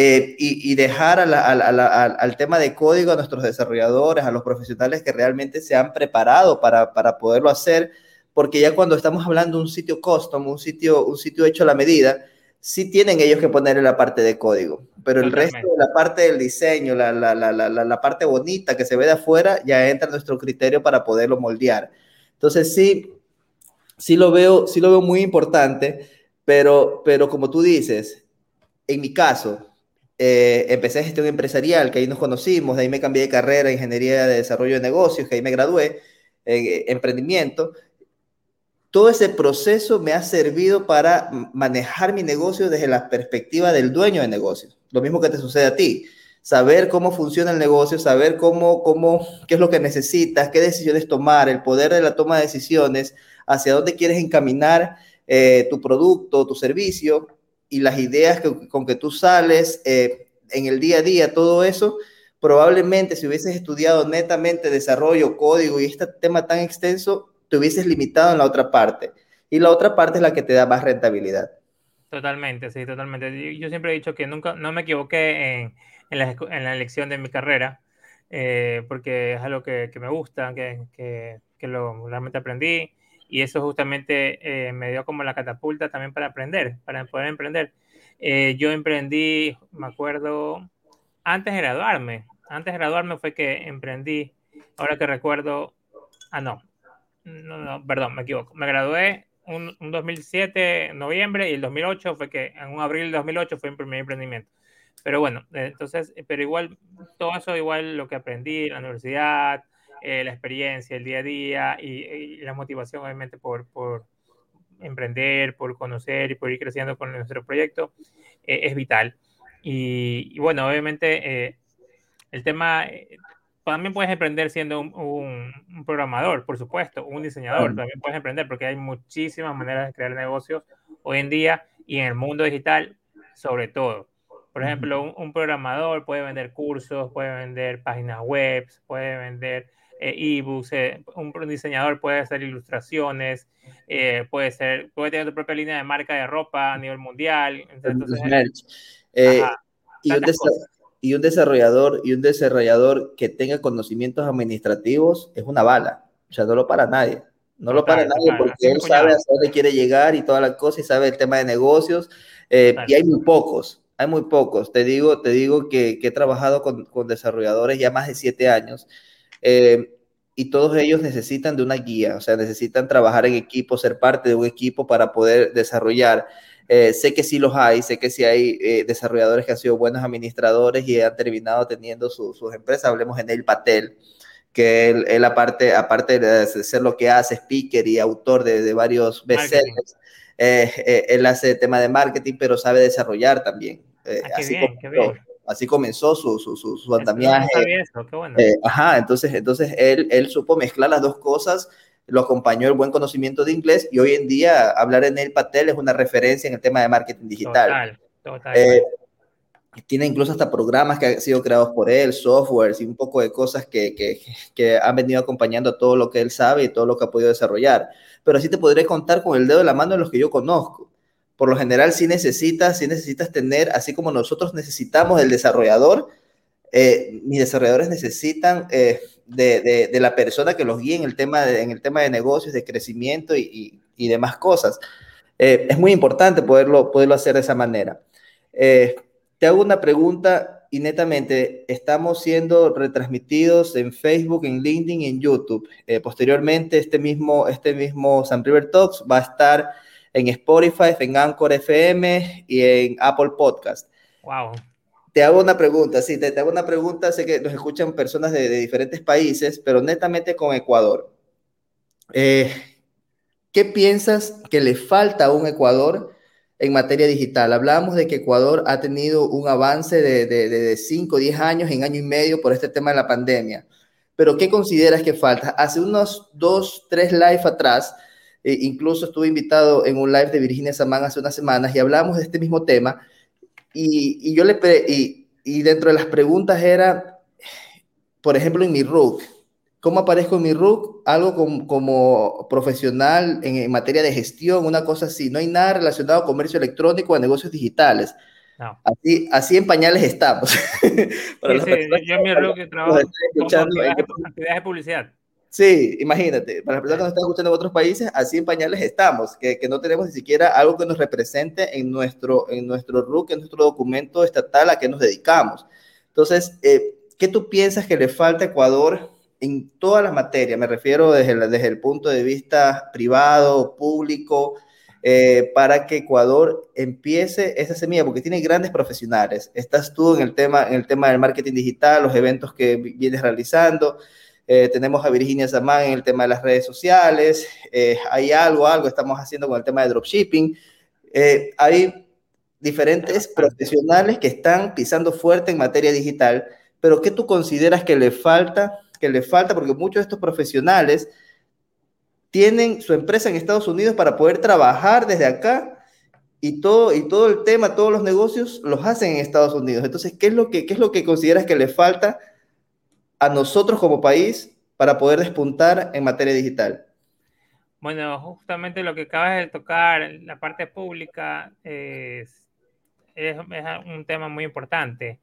eh, y, dejar al tema de código a nuestros desarrolladores, a los profesionales que realmente se han preparado para, para poderlo hacer, porque ya cuando estamos hablando de un sitio custom, un sitio, un sitio hecho a la medida, sí tienen ellos que ponerle la parte de código, pero el resto de la parte del diseño, la, la, la, la, parte bonita que se ve de afuera, ya entra en nuestro criterio para poderlo moldear. Entonces sí, sí lo veo, sí lo veo muy importante, pero, pero como tú dices, en mi caso, eh, empecé gestión empresarial, que ahí nos conocimos, de ahí me cambié de carrera, ingeniería de desarrollo de negocios, que ahí me gradué, eh, emprendimiento. Todo ese proceso me ha servido para manejar mi negocio desde la perspectiva del dueño de negocios. Lo mismo que te sucede a ti. Saber cómo funciona el negocio, saber cómo, cómo, qué es lo que necesitas, qué decisiones tomar, el poder de la toma de decisiones, hacia dónde quieres encaminar eh, tu producto, tu servicio, y las ideas con que tú sales eh, en el día a día, todo eso, probablemente si hubieses estudiado netamente desarrollo, código y este tema tan extenso, te hubieses limitado en la otra parte. Y la otra parte es la que te da más rentabilidad. Totalmente, sí, totalmente. Yo siempre he dicho que nunca, no me equivoqué en, en, la, en la, elección de mi carrera, eh, porque es algo que, que me gusta, que, que, que, lo realmente aprendí y eso justamente eh, me dio como la catapulta también para aprender, para poder emprender. Eh, yo emprendí, me acuerdo, antes de graduarme, antes de graduarme fue que emprendí, ahora que recuerdo, ah, no, no, no perdón, me equivoco, me gradué un, un 2007, noviembre, y el 2008 fue que, en un abril de 2008 fue mi primer emprendimiento. Pero bueno, entonces, pero igual, todo eso igual lo que aprendí en la universidad, eh, la experiencia, el día a día y, la motivación obviamente por, por, emprender, por conocer y por ir creciendo con nuestro proyecto eh, es vital. Y, bueno, obviamente eh, el tema, también puedes emprender siendo un, un, programador, por supuesto, un diseñador, también puedes emprender porque hay muchísimas maneras de crear negocios hoy en día y en el mundo digital sobre todo. Por ejemplo, un, programador puede vender cursos, puede vender páginas web, puede vender eh, ebooks, eh, un diseñador puede hacer ilustraciones, eh, puede ser, puede tener su propia línea de marca de ropa a nivel mundial. y, un y, un desarrollador y un desarrollador que tenga conocimientos administrativos es una bala, o sea, no lo para nadie. No lo para nadie porque él sabe a dónde quiere llegar y todas las cosas y sabe el tema de negocios. y hay muy pocos, hay muy pocos. Te digo, te digo que, que he trabajado con, con, desarrolladores ya más de siete años eh, y todos ellos necesitan de una guía, o sea, necesitan trabajar en equipo, ser parte de un equipo para poder desarrollar. Eh, sé que sí los hay, sé que sí hay eh, desarrolladores que han sido buenos administradores y han terminado teniendo sus empresas. Hablemos en el Patel, que él, aparte, aparte de ser lo que hace, speaker y autor de, varios bestsellers, eh, él hace tema de marketing, pero sabe desarrollar también. Ah, así bien, qué bien así comenzó su, su, su, su andamiaje. Eh, ajá, entonces, entonces él, él supo mezclar las dos cosas, lo acompañó el buen conocimiento de inglés y hoy en día hablar en el Patel es una referencia en el tema de marketing digital. Total, total. Eh, tiene incluso hasta programas que han sido creados por él, softwares y un poco de cosas que, que, que, han venido acompañando todo lo que él sabe y todo lo que ha podido desarrollar. Pero así te podré contar con el dedo de la mano en los que yo conozco por lo general sí necesitas, sí necesitas tener, así como nosotros necesitamos del desarrollador, eh, mis desarrolladores necesitan eh, de, de, la persona que los guíe en el tema de, en el tema de negocios, de crecimiento y, y, demás cosas. Eh, es muy importante poderlo, poderlo hacer de esa manera. te hago una pregunta y netamente estamos siendo retransmitidos en Facebook, en LinkedIn y en YouTube. posteriormente, este mismo, este mismo San River Talks va a estar en Spotify, en Anchor FM y en Apple Podcast. Wow. Te hago una pregunta, sí, te, hago una pregunta, sé que nos escuchan personas de, diferentes países, pero netamente con Ecuador. Eh, ¿Qué piensas que le falta a un Ecuador en materia digital? Hablábamos de que Ecuador ha tenido un avance de, de 5 o 10 años en año y medio por este tema de la pandemia. Pero ¿qué consideras que falta? Hace unos dos, tres live atrás, eh, incluso estuve invitado en un live de Virginia Samán hace unas semanas y hablamos de este mismo tema. Y, yo le y, y, dentro de las preguntas era, por ejemplo, en mi RUC, ¿cómo aparezco en mi RUC? Algo como, como profesional en, materia de gestión, una cosa así. No hay nada relacionado a comercio electrónico o a negocios digitales. Así, así en pañales estamos. sí, sí, yo en mi RUC trabajo con actividades de publicidad. Sí, imagínate, para las personas que nos están escuchando en otros países, así en pañales estamos, que, que, no tenemos ni siquiera algo que nos represente en nuestro, en nuestro RUC, en nuestro documento estatal a que nos dedicamos. Entonces, eh, ¿qué tú piensas que le falta a Ecuador en todas las materias? Me refiero desde desde el punto de vista privado, público, eh, para que Ecuador empiece esa semilla, porque tiene grandes profesionales. Estás tú en el tema, en el tema del marketing digital, los eventos que vienes realizando. Eh, tenemos a Virginia Samán en el tema de las redes sociales, eh, hay algo, algo estamos haciendo con el tema de dropshipping. Eh, hay diferentes profesionales que están pisando fuerte en materia digital, pero ¿qué tú consideras que le falta? Que le falta porque muchos de estos profesionales tienen su empresa en Estados Unidos para poder trabajar desde acá y todo, y todo el tema, todos los negocios los hacen en Estados Unidos. Entonces, ¿qué es lo que, qué es lo que consideras que le falta a nosotros como país para poder despuntar en materia digital? Bueno, justamente lo que acabas de tocar, la parte pública, es, es, un tema muy importante.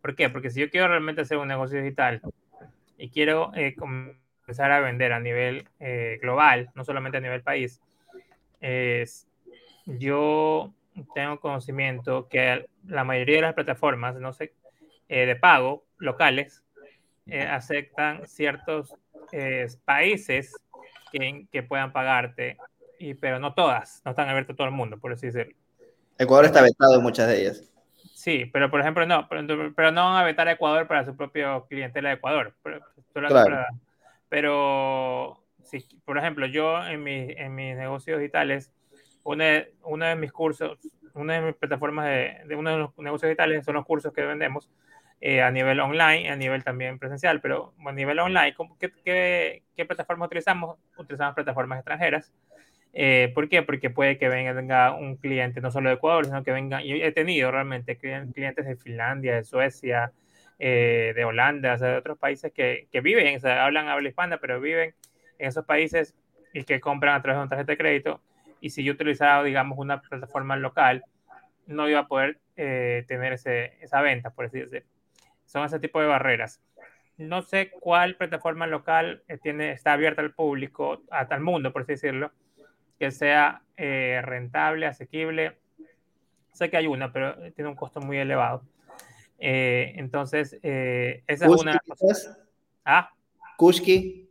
¿Por qué? Porque si yo quiero realmente hacer un negocio digital y quiero eh, comenzar a vender a nivel eh, global, no solamente a nivel país, yo tengo conocimiento que la mayoría de las plataformas, no sé, eh, de pago locales, eh, aceptan ciertos eh, países que, que, puedan pagarte, y, pero no todas, no están abiertas a todo el mundo, por así decirlo. Ecuador está vetado en muchas de ellas. Sí, pero por ejemplo, no, pero, pero no van a vetar a Ecuador para su propio clientela de Ecuador. Pero, pero si, por ejemplo, yo en, mi, en mis negocios digitales, uno de, uno de mis cursos, una de mis plataformas de, de uno de los negocios digitales son los cursos que vendemos, eh, a nivel online, a nivel también presencial, pero a nivel online, ¿qué, qué, plataformas utilizamos? Utilizamos plataformas extranjeras. Eh, ¿Por qué? Porque puede que venga un cliente no solo de Ecuador, sino que venga, y he tenido realmente clientes de Finlandia, de Suecia, eh, de Holanda, o de otros países que, que viven, o hablan habla hispana, pero viven en esos países y que compran a través de una tarjeta de crédito. Y si yo utilizaba, digamos, una plataforma local, no iba a poder tener ese, esa venta, por así decirlo son ese tipo de barreras. No sé cuál plataforma local eh, tiene, está abierta al público, hasta el mundo, por así decirlo, que sea eh, rentable, asequible. Sé que hay una, pero tiene un costo muy elevado. Eh, entonces, esa es una. ¿Ah? Kushki.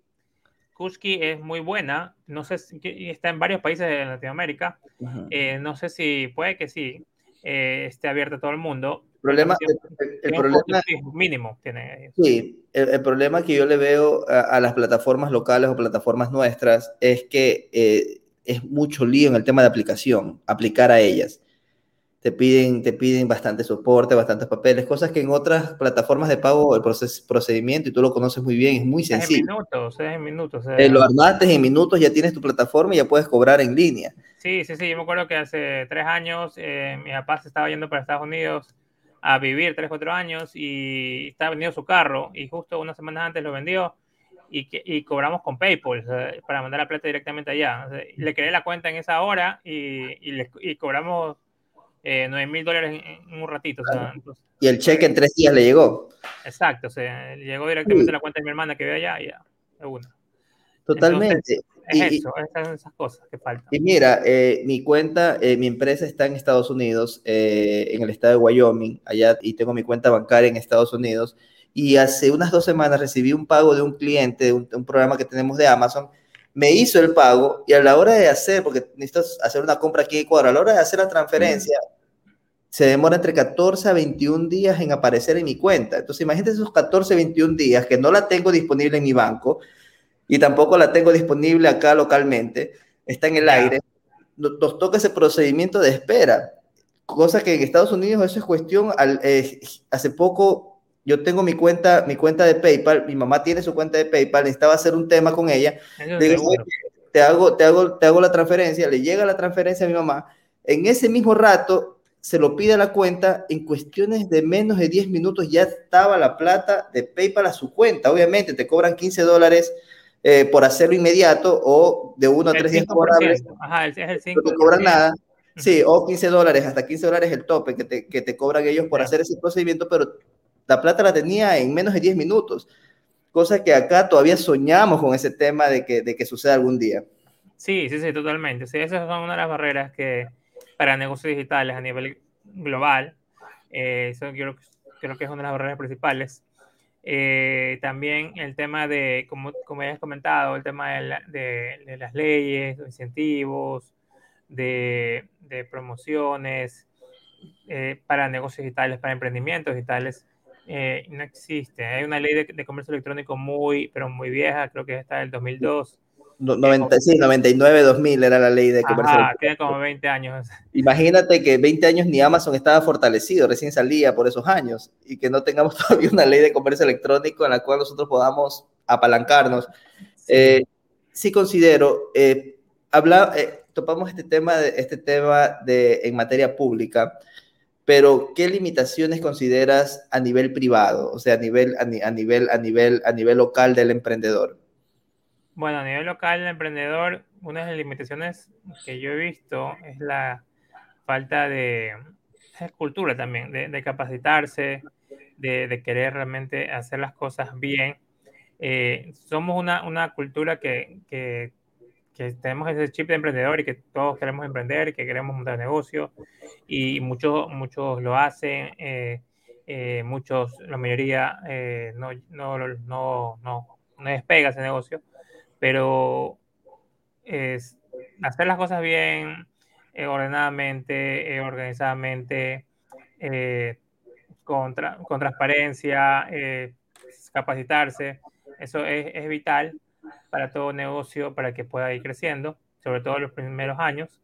Kushki es muy buena, no sé si está en varios países de Latinoamérica, eh, no sé si puede que sí, eh, esté abierto a todo el mundo. El problema, el, problema mínimo tiene. Sí, el, problema que yo le veo a, las plataformas locales o plataformas nuestras es que eh, es mucho lío en el tema de aplicación, aplicar a ellas te piden, te piden bastante soporte, bastantes papeles, cosas que en otras plataformas de pago el procedimiento, y tú lo conoces muy bien, es muy sencillo. En minutos, en minutos. Eh, lo armaste en minutos, ya tienes tu plataforma y ya puedes cobrar en línea. Sí, sí, sí, yo me acuerdo que hace tres años eh, mi papá se estaba yendo para Estados Unidos a vivir tres, cuatro años y estaba vendiendo su carro y justo unas semanas antes lo vendió y, que, y cobramos con PayPal para mandar la plata directamente allá. le creé la cuenta en esa hora y, y, le, y cobramos eh, 9 mil dólares en, un ratito. y el cheque en tres días le llegó. Exacto, o sea, llegó directamente a la cuenta de mi hermana que ve allá y ya, de Totalmente. Es eso, esas, esas cosas que faltan. Y mira, eh, mi cuenta, eh, mi empresa está en Estados Unidos, eh, en el estado de Wyoming, allá, y tengo mi cuenta bancaria en Estados Unidos. Y hace unas dos semanas recibí un pago de un cliente, de un, un programa que tenemos de Amazon, me hizo el pago y a la hora de hacer, porque necesitas hacer una compra aquí en Ecuador, a la hora de hacer la transferencia, se demora entre 14 a 21 días en aparecer en mi cuenta. Entonces, imagínate esos 14 a 21 días que no la tengo disponible en mi banco y tampoco la tengo disponible acá localmente, está en el aire, nos toca ese procedimiento de espera, cosa que en Estados Unidos eso es cuestión, al, eh, hace poco yo tengo mi cuenta, mi cuenta de PayPal, mi mamá tiene su cuenta de PayPal, necesitaba hacer un tema con ella. Digo, te hago, te, hago, te hago la transferencia, le llega la transferencia a mi mamá. En ese mismo rato se lo pide a la cuenta, en cuestiones de menos de 10 minutos ya estaba la plata de PayPal a su cuenta. Obviamente te cobran 15 dólares eh, por hacerlo inmediato o de uno a tres días Ajá, es el 5 no te cobran nada. Sí, o 15 dólares, hasta 15 dólares el tope que te, que te cobran ellos por hacer ese procedimiento, pero la plata la tenía en menos de 10 minutos, cosa que acá todavía soñamos con ese tema de que, de que suceda algún día. Sí, sí, sí, totalmente. Sí, esas son una de las barreras que para negocios digitales a nivel global, eh, eso creo, creo que es una de las barreras principales. Eh, también el tema de, como, como ya has comentado, el tema de, de, las leyes, de incentivos, de, de promociones eh, para negocios digitales, para emprendimientos digitales. Eh, no existe. Hay una ley de, comercio electrónico muy, pero muy vieja, creo que está del 2002. No, 90, sí, 99, 2000 era la ley de comercio Ajá, tiene como 20 años. Imagínate que 20 años ni Amazon estaba fortalecido, recién salía por esos años, y que no tengamos todavía una ley de comercio electrónico en la cual nosotros podamos apalancarnos. Sí, eh, sí considero, eh, habla, eh, topamos este tema, de, este tema de, en materia pública, pero ¿qué limitaciones consideras a nivel privado, o sea, a nivel, a, nivel, a nivel, a nivel local del emprendedor? Bueno, a nivel local del emprendedor, una de las limitaciones que yo he visto es la falta de, cultura también, de, capacitarse, de, querer realmente hacer las cosas bien. Eh, somos una, cultura que, tenemos ese chip de emprendedor y que todos queremos emprender, que queremos montar negocio y muchos, muchos lo hacen, eh, eh, muchos, la mayoría no, no, no, no, no despega ese negocio, pero es hacer las cosas bien, ordenadamente, organizadamente, con, con, transparencia, capacitarse, eso es, es vital para todo negocio para que pueda ir creciendo, sobre todo en los primeros años,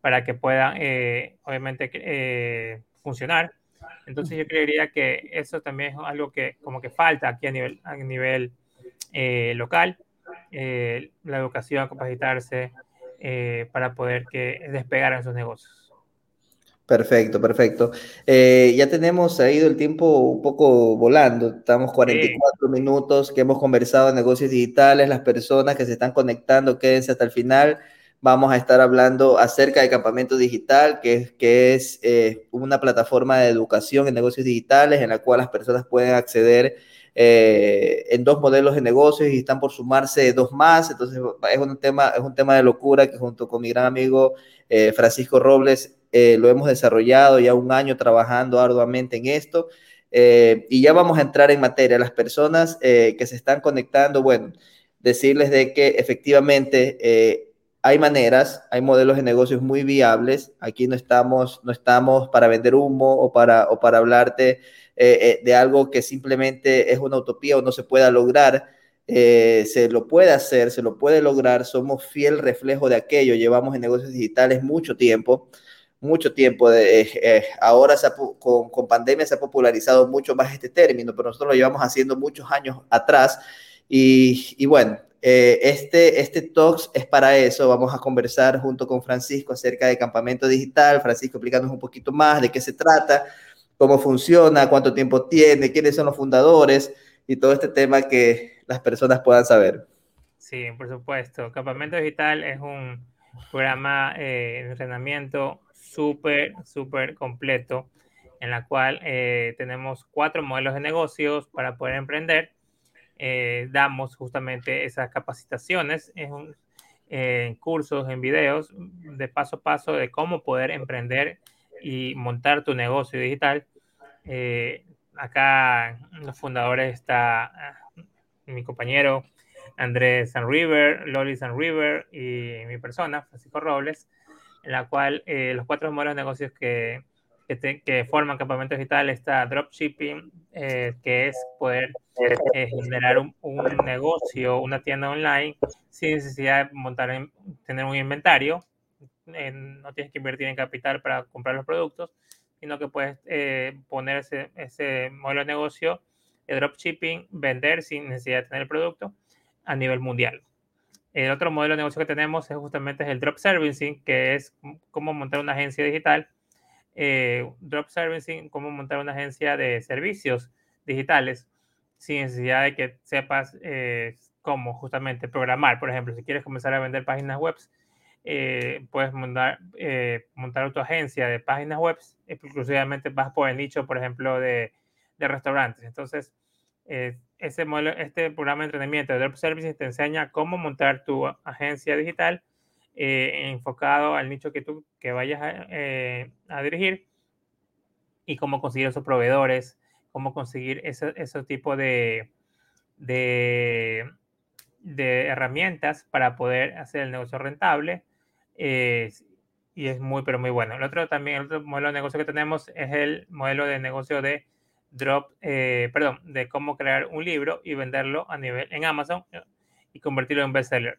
para que pueda, eh, obviamente, eh, funcionar. Entonces yo creería que eso también es algo que como que falta aquí a nivel, a nivel eh, la educación, capacitarse para poder que despegar en sus negocios. Perfecto, perfecto. Eh, ya tenemos ahí el tiempo un poco volando. Estamos 44 minutos que hemos conversado de negocios digitales. Las personas que se están conectando, quédense hasta el final. Vamos a estar hablando acerca de Campamento Digital, que es, que es eh, una plataforma de educación en negocios digitales en la cual las personas pueden acceder eh, en dos modelos de negocios y están por sumarse dos más. Entonces es un tema, es un tema de locura que junto con mi gran amigo Francisco Robles eh, lo hemos desarrollado ya un año trabajando arduamente en esto eh, y ya vamos a entrar en materia. Las personas eh, que se están conectando, bueno, decirles de que efectivamente eh, hay maneras, hay modelos de negocios muy viables. Aquí no estamos, no estamos para vender humo o para, o para hablarte eh, de algo que simplemente es una utopía o no se pueda lograr. se lo puede hacer, se lo puede lograr, somos fiel reflejo de aquello, llevamos en negocios digitales mucho tiempo mucho tiempo. De, eh, eh, ahora con, con, pandemia se ha popularizado mucho más este término, pero nosotros lo llevamos haciendo muchos años atrás. Y, y bueno, eh, este, este Talks es para eso. Vamos a conversar junto con Francisco acerca de campamento digital. Francisco, explícanos un poquito más de qué se trata, cómo funciona, cuánto tiempo tiene, quiénes son los fundadores y todo este tema que las personas puedan saber. Sí, por supuesto. Campamento Digital es un programa de entrenamiento súper, súper completo en la cual eh, tenemos cuatro modelos de negocios para poder emprender. Eh, damos justamente esas capacitaciones en, cursos, en videos de paso a paso de cómo poder emprender y montar tu negocio digital. Eh, acá los fundadores está ah, mi compañero Andrés River, Loli River y mi persona, Francisco Robles en la cual eh, los cuatro modelos de negocios que, que, forman Campamento Digital está dropshipping, eh, que es poder eh, generar un, negocio, una tienda online sin necesidad de montar, tener un inventario. no tienes que invertir en capital para comprar los productos, sino que puedes poner ese, ese modelo de negocio de dropshipping, vender sin necesidad de tener el producto a nivel mundial. El otro modelo de negocio que tenemos es justamente el drop servicing, que es cómo montar una agencia digital. Eh, drop servicing, cómo montar una agencia de servicios digitales sin necesidad de que sepas eh, cómo justamente programar. Por ejemplo, si quieres comenzar a vender páginas web, eh, puedes montar, montar tu agencia de páginas web, exclusivamente vas por el nicho, por ejemplo, de, restaurantes. Entonces, ese modelo, este programa de entrenamiento de Drop Services te enseña cómo montar tu agencia digital eh, enfocado al nicho que tú que vayas a, eh, dirigir y cómo conseguir esos proveedores, cómo conseguir ese, tipo de, de, herramientas para poder hacer el negocio rentable. Eh, y es muy, pero muy bueno. El otro también, el otro modelo de negocio que tenemos es el modelo de negocio de drop, perdón, de cómo crear un libro y venderlo a nivel en Amazon y convertirlo en bestseller.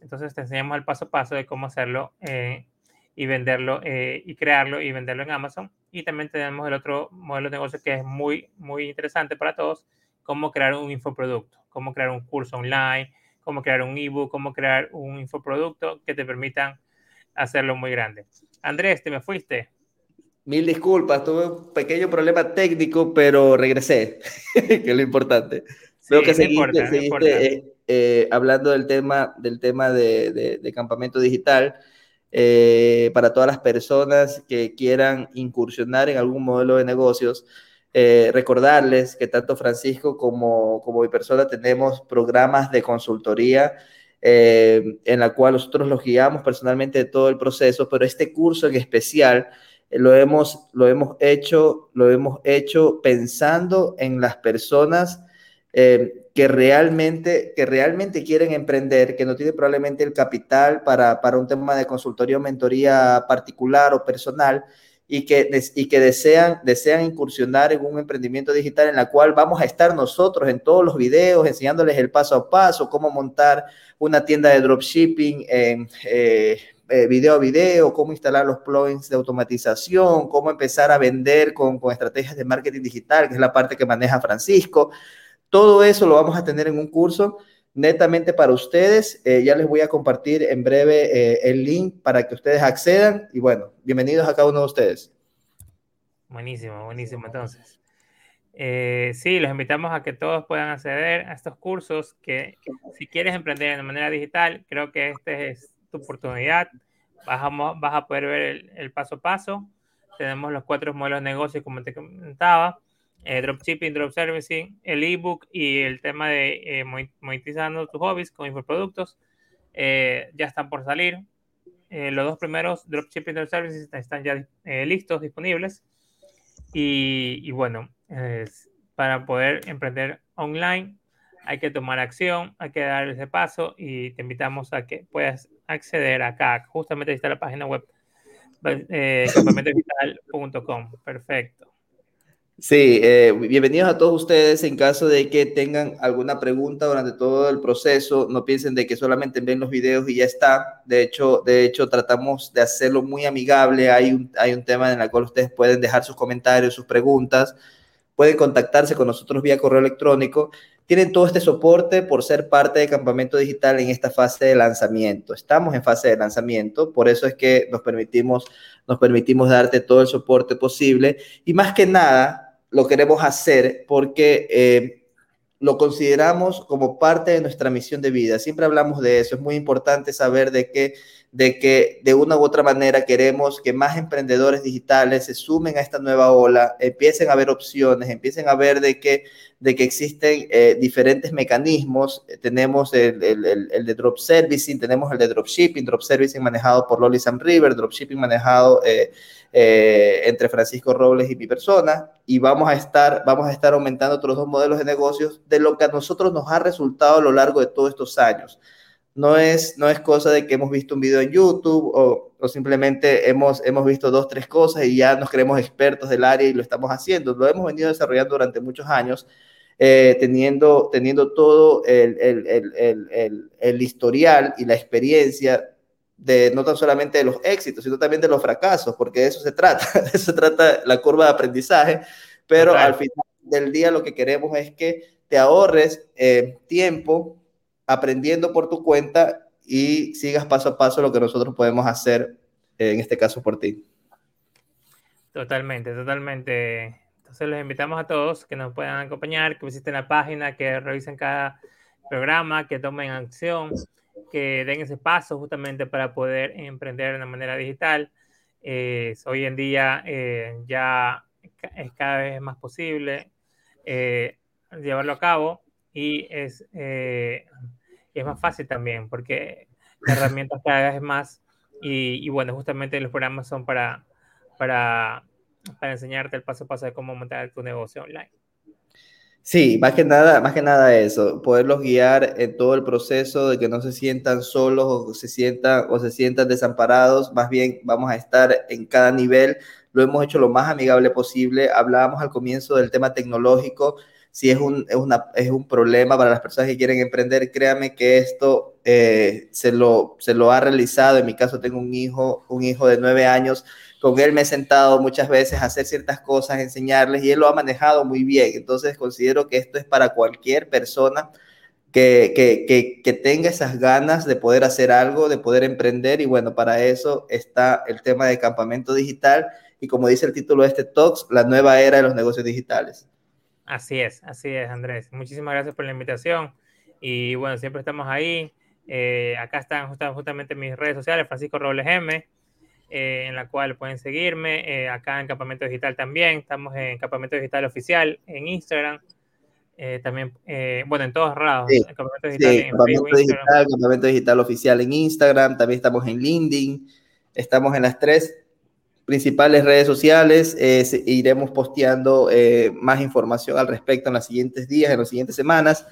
Entonces te enseñamos el paso a paso de cómo hacerlo eh, y venderlo y crearlo y venderlo en Amazon. Y también tenemos el otro modelo de negocio que es muy, muy interesante para todos, cómo crear un infoproducto, cómo crear un curso online, cómo crear un ebook, cómo crear un infoproducto que te permitan hacerlo muy grande. Andrés, te me fuiste. Mil disculpas, tuve un pequeño problema técnico, pero regresé, que es lo importante. Creo que seguiste, eh, eh, hablando del tema, del tema de, campamento digital eh, para todas las personas que quieran incursionar en algún modelo de negocios. recordarles que tanto Francisco como, como mi persona tenemos programas de consultoría en la cual nosotros los guiamos personalmente de todo el proceso, pero este curso en especial lo hemos, lo hemos hecho, lo hemos hecho pensando en las personas eh, que, realmente, que realmente quieren emprender, que no tienen probablemente el capital para, para un tema de consultoría o mentoría particular o personal y que, y que desean, desean incursionar en un emprendimiento digital en la cual vamos a estar nosotros en todos los videos enseñándoles el paso a paso, cómo montar una tienda de dropshipping, en eh, eh, video a video, cómo instalar los plugins de automatización, cómo empezar a vender con, con, estrategias de marketing digital, que es la parte que maneja Francisco. Todo eso lo vamos a tener en un curso netamente para ustedes. Eh, ya les voy a compartir en breve eh, el link para que ustedes accedan. Y bueno, bienvenidos a cada uno de ustedes. Buenísimo, buenísimo. Entonces, sí, los invitamos a que todos puedan acceder a estos cursos que si quieres emprender de manera digital, creo que este es tu oportunidad. Vas a, vas poder ver el, paso a paso. Tenemos los cuatro modelos de negocio, como te comentaba. Eh, dropshipping, drop servicing, el ebook y el tema de eh, monetizando tus hobbies con infoproductos. Eh, ya están por salir. Eh, los dos primeros, dropshipping, drop servicing, están ya listos, disponibles. Y, y bueno, para poder emprender online hay que tomar acción, hay que dar ese paso y te invitamos a que puedas acceder acá. Justamente ahí está la página web eh, campamentodigital.com. Perfecto. Sí, eh, bienvenidos a todos ustedes. En caso de que tengan alguna pregunta durante todo el proceso, no piensen de que solamente ven los videos y ya está. De hecho, de hecho tratamos de hacerlo muy amigable. Hay un, hay un tema en el cual ustedes pueden dejar sus comentarios, sus preguntas, pueden contactarse con nosotros vía correo electrónico. Tienen todo este soporte por ser parte de Campamento Digital en esta fase de lanzamiento. Estamos en fase de lanzamiento, por eso es que nos permitimos, nos permitimos darte todo el soporte posible y más que nada lo queremos hacer porque eh, lo consideramos como parte de nuestra misión de vida. Siempre hablamos de eso. Es muy importante saber de que, de que de una u otra manera queremos que más emprendedores digitales se sumen a esta nueva ola, empiecen a ver opciones, empiecen a ver de que, de que existen eh, diferentes mecanismos. tenemos el, el, el, de drop servicing, tenemos el de dropshipping, drop servicing manejado por Lolly Sam River, dropshipping manejado... Eh, eh, entre Francisco Robles y mi persona y vamos a estar vamos a estar aumentando otros dos modelos de negocios de lo que a nosotros nos ha resultado a lo largo de todos estos años. No es, no es cosa de que hemos visto un video en YouTube o, o simplemente hemos, hemos visto dos, tres cosas y ya nos creemos expertos del área y lo estamos haciendo. Lo hemos venido desarrollando durante muchos años, eh, teniendo, teniendo todo el, el, el, el, el historial y la experiencia de no tan solamente de los éxitos, sino también de los fracasos, porque de eso se trata, de eso se trata la curva de aprendizaje, pero al final del día lo que queremos es que te ahorres eh, tiempo aprendiendo por tu cuenta y sigas paso a paso lo que nosotros podemos hacer, eh, en este caso por ti. Totalmente, totalmente. Entonces los invitamos a todos que nos puedan acompañar, que visiten la página, que revisen cada programa, que tomen acción que den ese paso justamente para poder emprender de una manera digital. hoy en día eh, ya es cada vez más posible eh, llevarlo a cabo y es, eh, es más fácil también porque herramientas cada vez más y, y, bueno, justamente los programas son para, para, para enseñarte el paso a paso de cómo montar tu negocio online. Sí, más que nada, más que nada eso, poderlos guiar en todo el proceso de que no se sientan solos o se sientan o se sientan desamparados, más bien vamos a estar en cada nivel, lo hemos hecho lo más amigable posible. Hablábamos al comienzo del tema tecnológico, si es un, es una, es un problema para las personas que quieren emprender, créanme que esto eh, se, lo, se lo ha realizado. En mi caso tengo un hijo, un hijo de nueve años con él me he sentado muchas veces a hacer ciertas cosas, enseñarles y él lo ha manejado muy bien. Entonces considero que esto es para cualquier persona que, que, que, tenga esas ganas de poder hacer algo, de poder emprender y bueno, para eso está el tema de campamento digital y como dice el título de este Talks, la nueva era de los negocios digitales. Así es, así es, Andrés. Muchísimas gracias por la invitación y bueno, siempre estamos ahí. Eh, acá están justamente mis redes sociales, Francisco Robles M. Eh, en la cual pueden seguirme. Eh, acá en Campamento Digital también. Estamos en Campamento Digital Oficial en Instagram. También, bueno, en todos lados. Campamento Digital, en Campamento, Digital, Campamento Digital Oficial en Instagram. También estamos en LinkedIn. Estamos en las tres principales redes sociales. iremos posteando más información al respecto en los siguientes días, en las siguientes semanas.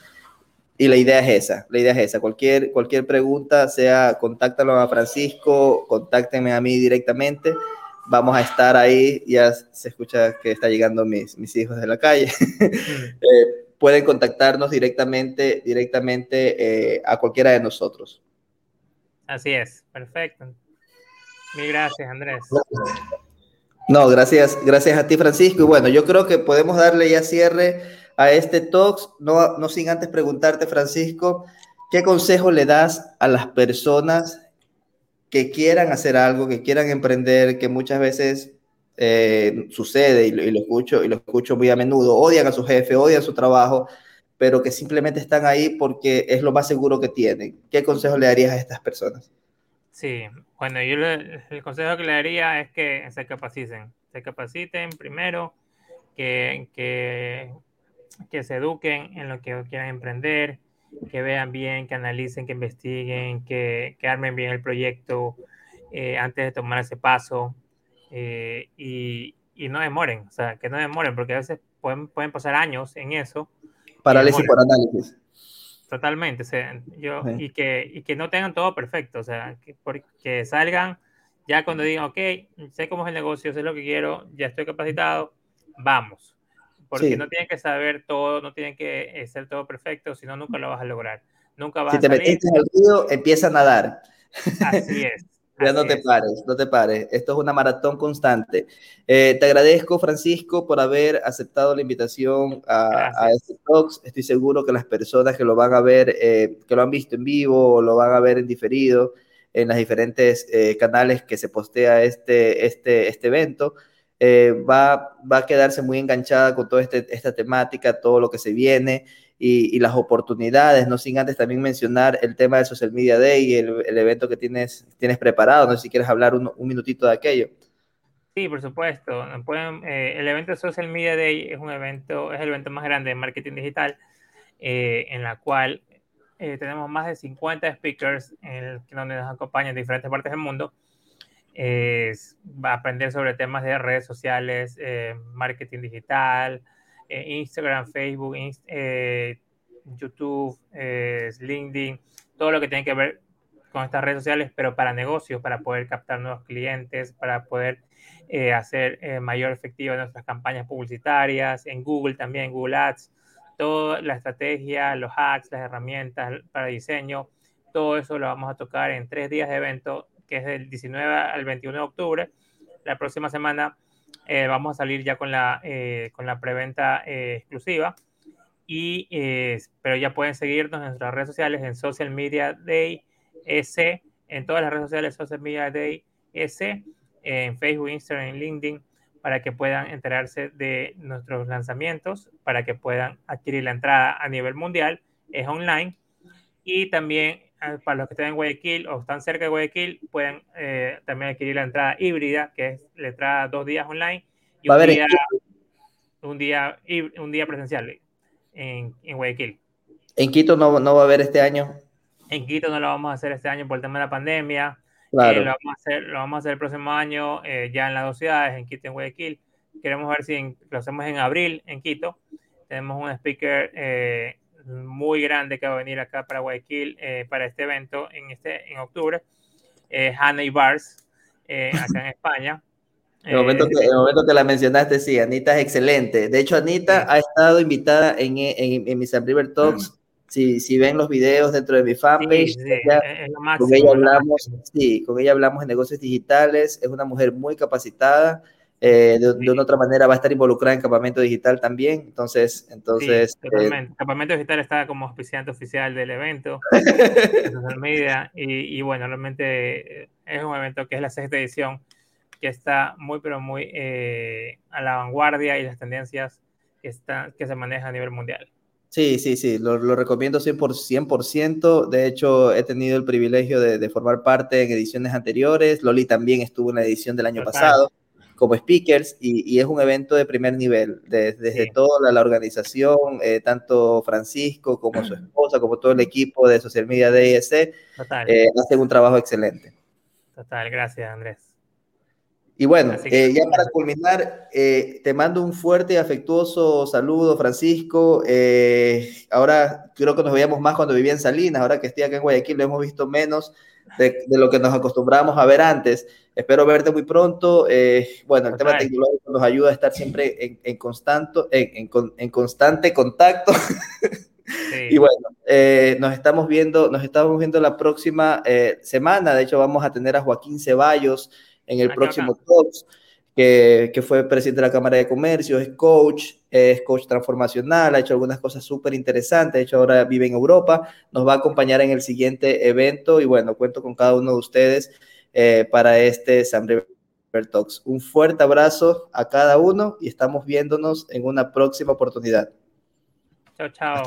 Y la idea es esa, la idea es esa. Cualquier, cualquier pregunta, sea contáctalo a Francisco, contáctenme a mí directamente. Vamos a estar ahí, ya se escucha que está llegando mis, mis hijos de la calle. Eh, pueden contactarnos directamente, directamente eh, a cualquiera de nosotros. Así es, perfecto. Mil gracias, Andrés. No, gracias, gracias a ti, Francisco. Y bueno, yo creo que podemos darle ya cierre a este talks, no, no sin antes preguntarte, Francisco, ¿qué consejo le das a las personas que quieran hacer algo, que quieran emprender, que muchas veces eh, sucede y lo, y lo, escucho y lo escucho muy a menudo, odian a su jefe, odian su trabajo, pero que simplemente están ahí porque es lo más seguro que tienen. ¿Qué consejo le darías a estas personas? Sí, bueno, yo le, el consejo que le daría es que se capaciten, se capaciten primero, que, que que se eduquen en lo que quieran emprender, que vean bien, que analicen, que investiguen, que, que armen bien el proyecto eh, antes de tomar ese paso eh, y, y, no demoren, o sea, que no demoren, porque a veces pueden, pueden pasar años en eso. Parálisis por análisis. Totalmente, yo, y, que, y que no tengan todo perfecto, o sea, que, porque salgan ya cuando digan, ok, sé cómo es el negocio, sé lo que quiero, ya estoy capacitado, vamos. Porque no tienen que saber todo, no tienen que eh, ser todo perfecto, si no, nunca lo vas a lograr. Nunca vas si te metiste en el río, empieza a nadar. Así es. Ya no te pares, no te pares. Esto es una maratón constante. Eh, te agradezco, Francisco, por haber aceptado la invitación a, a, este Talks. Estoy seguro que las personas que lo van a ver, eh, que lo han visto en vivo o lo van a ver en diferido en las diferentes eh, canales que se postea este, este, este evento, va, va a quedarse muy enganchada con toda este, esta temática, todo lo que se viene y, las oportunidades, no sin antes también mencionar el tema del Social Media Day y el, evento que tienes, tienes preparado. No sé si quieres hablar un, minutito de aquello. Sí, por supuesto. Pueden, eh, el evento Social Media Day es un evento, es el evento más grande de marketing digital, eh, en la cual eh, tenemos más de 50 speakers en el, donde nos acompañan de diferentes partes del mundo. va a aprender sobre temas de redes sociales, marketing digital, eh, Instagram, Facebook, eh, YouTube, eh, LinkedIn, todo lo que tiene que ver con estas redes sociales, pero para negocios, para poder captar nuevos clientes, para poder hacer mayor efectivo nuestras campañas publicitarias, en Google también, Google Ads, toda la estrategia, los hacks, las herramientas para diseño, todo eso lo vamos a tocar en tres días de evento, que es del 19 al 21 de octubre. La próxima semana eh, vamos a salir ya con la, eh, con la preventa eh, exclusiva. Y, pero ya pueden seguirnos en nuestras redes sociales en Social Media Day S, en todas las redes sociales Social Media Day S, en Facebook, Instagram, en LinkedIn, para que puedan enterarse de nuestros lanzamientos, para que puedan adquirir la entrada a nivel mundial. Es online. Y también para los que estén en Guayaquil o están cerca de Guayaquil, pueden eh, también adquirir la entrada híbrida, que es la entrada dos días online y un día, un día, un día presencial en, en, Guayaquil. ¿En Quito no, no va a haber este año? En Quito no lo vamos a hacer este año por el tema de la pandemia. Claro. Eh, lo, vamos a hacer, lo vamos a hacer el próximo año eh, ya en las dos ciudades, en Quito y en Guayaquil. Queremos ver si lo hacemos en abril en Quito. Tenemos un speaker muy grande que va a venir acá para Guayaquil eh, para este evento en, este, en octubre, eh, Hannah Bars, eh, acá en España. El momento, que, el momento que la mencionaste, sí, Anita es excelente. De hecho, Anita ha estado invitada en, en, en mis River Talks. Si, si, ven los videos dentro de mi fanpage, con, ella hablamos, sí, con ella hablamos de negocios digitales. Es una mujer muy capacitada. Eh, de, una otra manera va a estar involucrada en Campamento Digital también. Entonces, entonces eh, Campamento Digital está como auspiciante oficial del evento, social media, y, y, bueno, realmente eh, es un evento que es la sexta edición, que está muy, pero muy a la vanguardia y las tendencias que, están, que se manejan a nivel mundial. Sí, sí, sí, lo, lo recomiendo 100%, 100%. De hecho, he tenido el privilegio de, de, formar parte en ediciones anteriores. Loli también estuvo en la edición del año pasado como speakers y, es un evento de primer nivel, desde toda la, organización, eh, tanto Francisco como su esposa, como todo el equipo de Social Media DIS, eh, hacen un trabajo excelente. Total, gracias Andrés. Y bueno, eh, ya para culminar, te mando un fuerte y afectuoso saludo, Francisco. ahora creo que nos veíamos más cuando vivía en Salinas, ahora que estoy acá en Guayaquil lo hemos visto menos de, de lo que nos acostumbrábamos a ver antes. Espero verte muy pronto. Eh, bueno, el tema tecnológico nos ayuda a estar siempre en, en, constante, en, en, constante contacto. Y bueno, eh, nos estamos viendo, nos estamos viendo la próxima eh, semana. De hecho, vamos a tener a Joaquín Ceballos en el próximo Talks, que, que, fue presidente de la Cámara de Comercio, es coach, es coach transformacional, ha hecho algunas cosas súper interesantes. De hecho, ahora vive en Europa. Nos va a acompañar en el siguiente evento. Y bueno, cuento con cada uno de ustedes eh, para este Sam River Talks. Un fuerte abrazo a cada uno y estamos viéndonos en una próxima oportunidad. Chao, chao.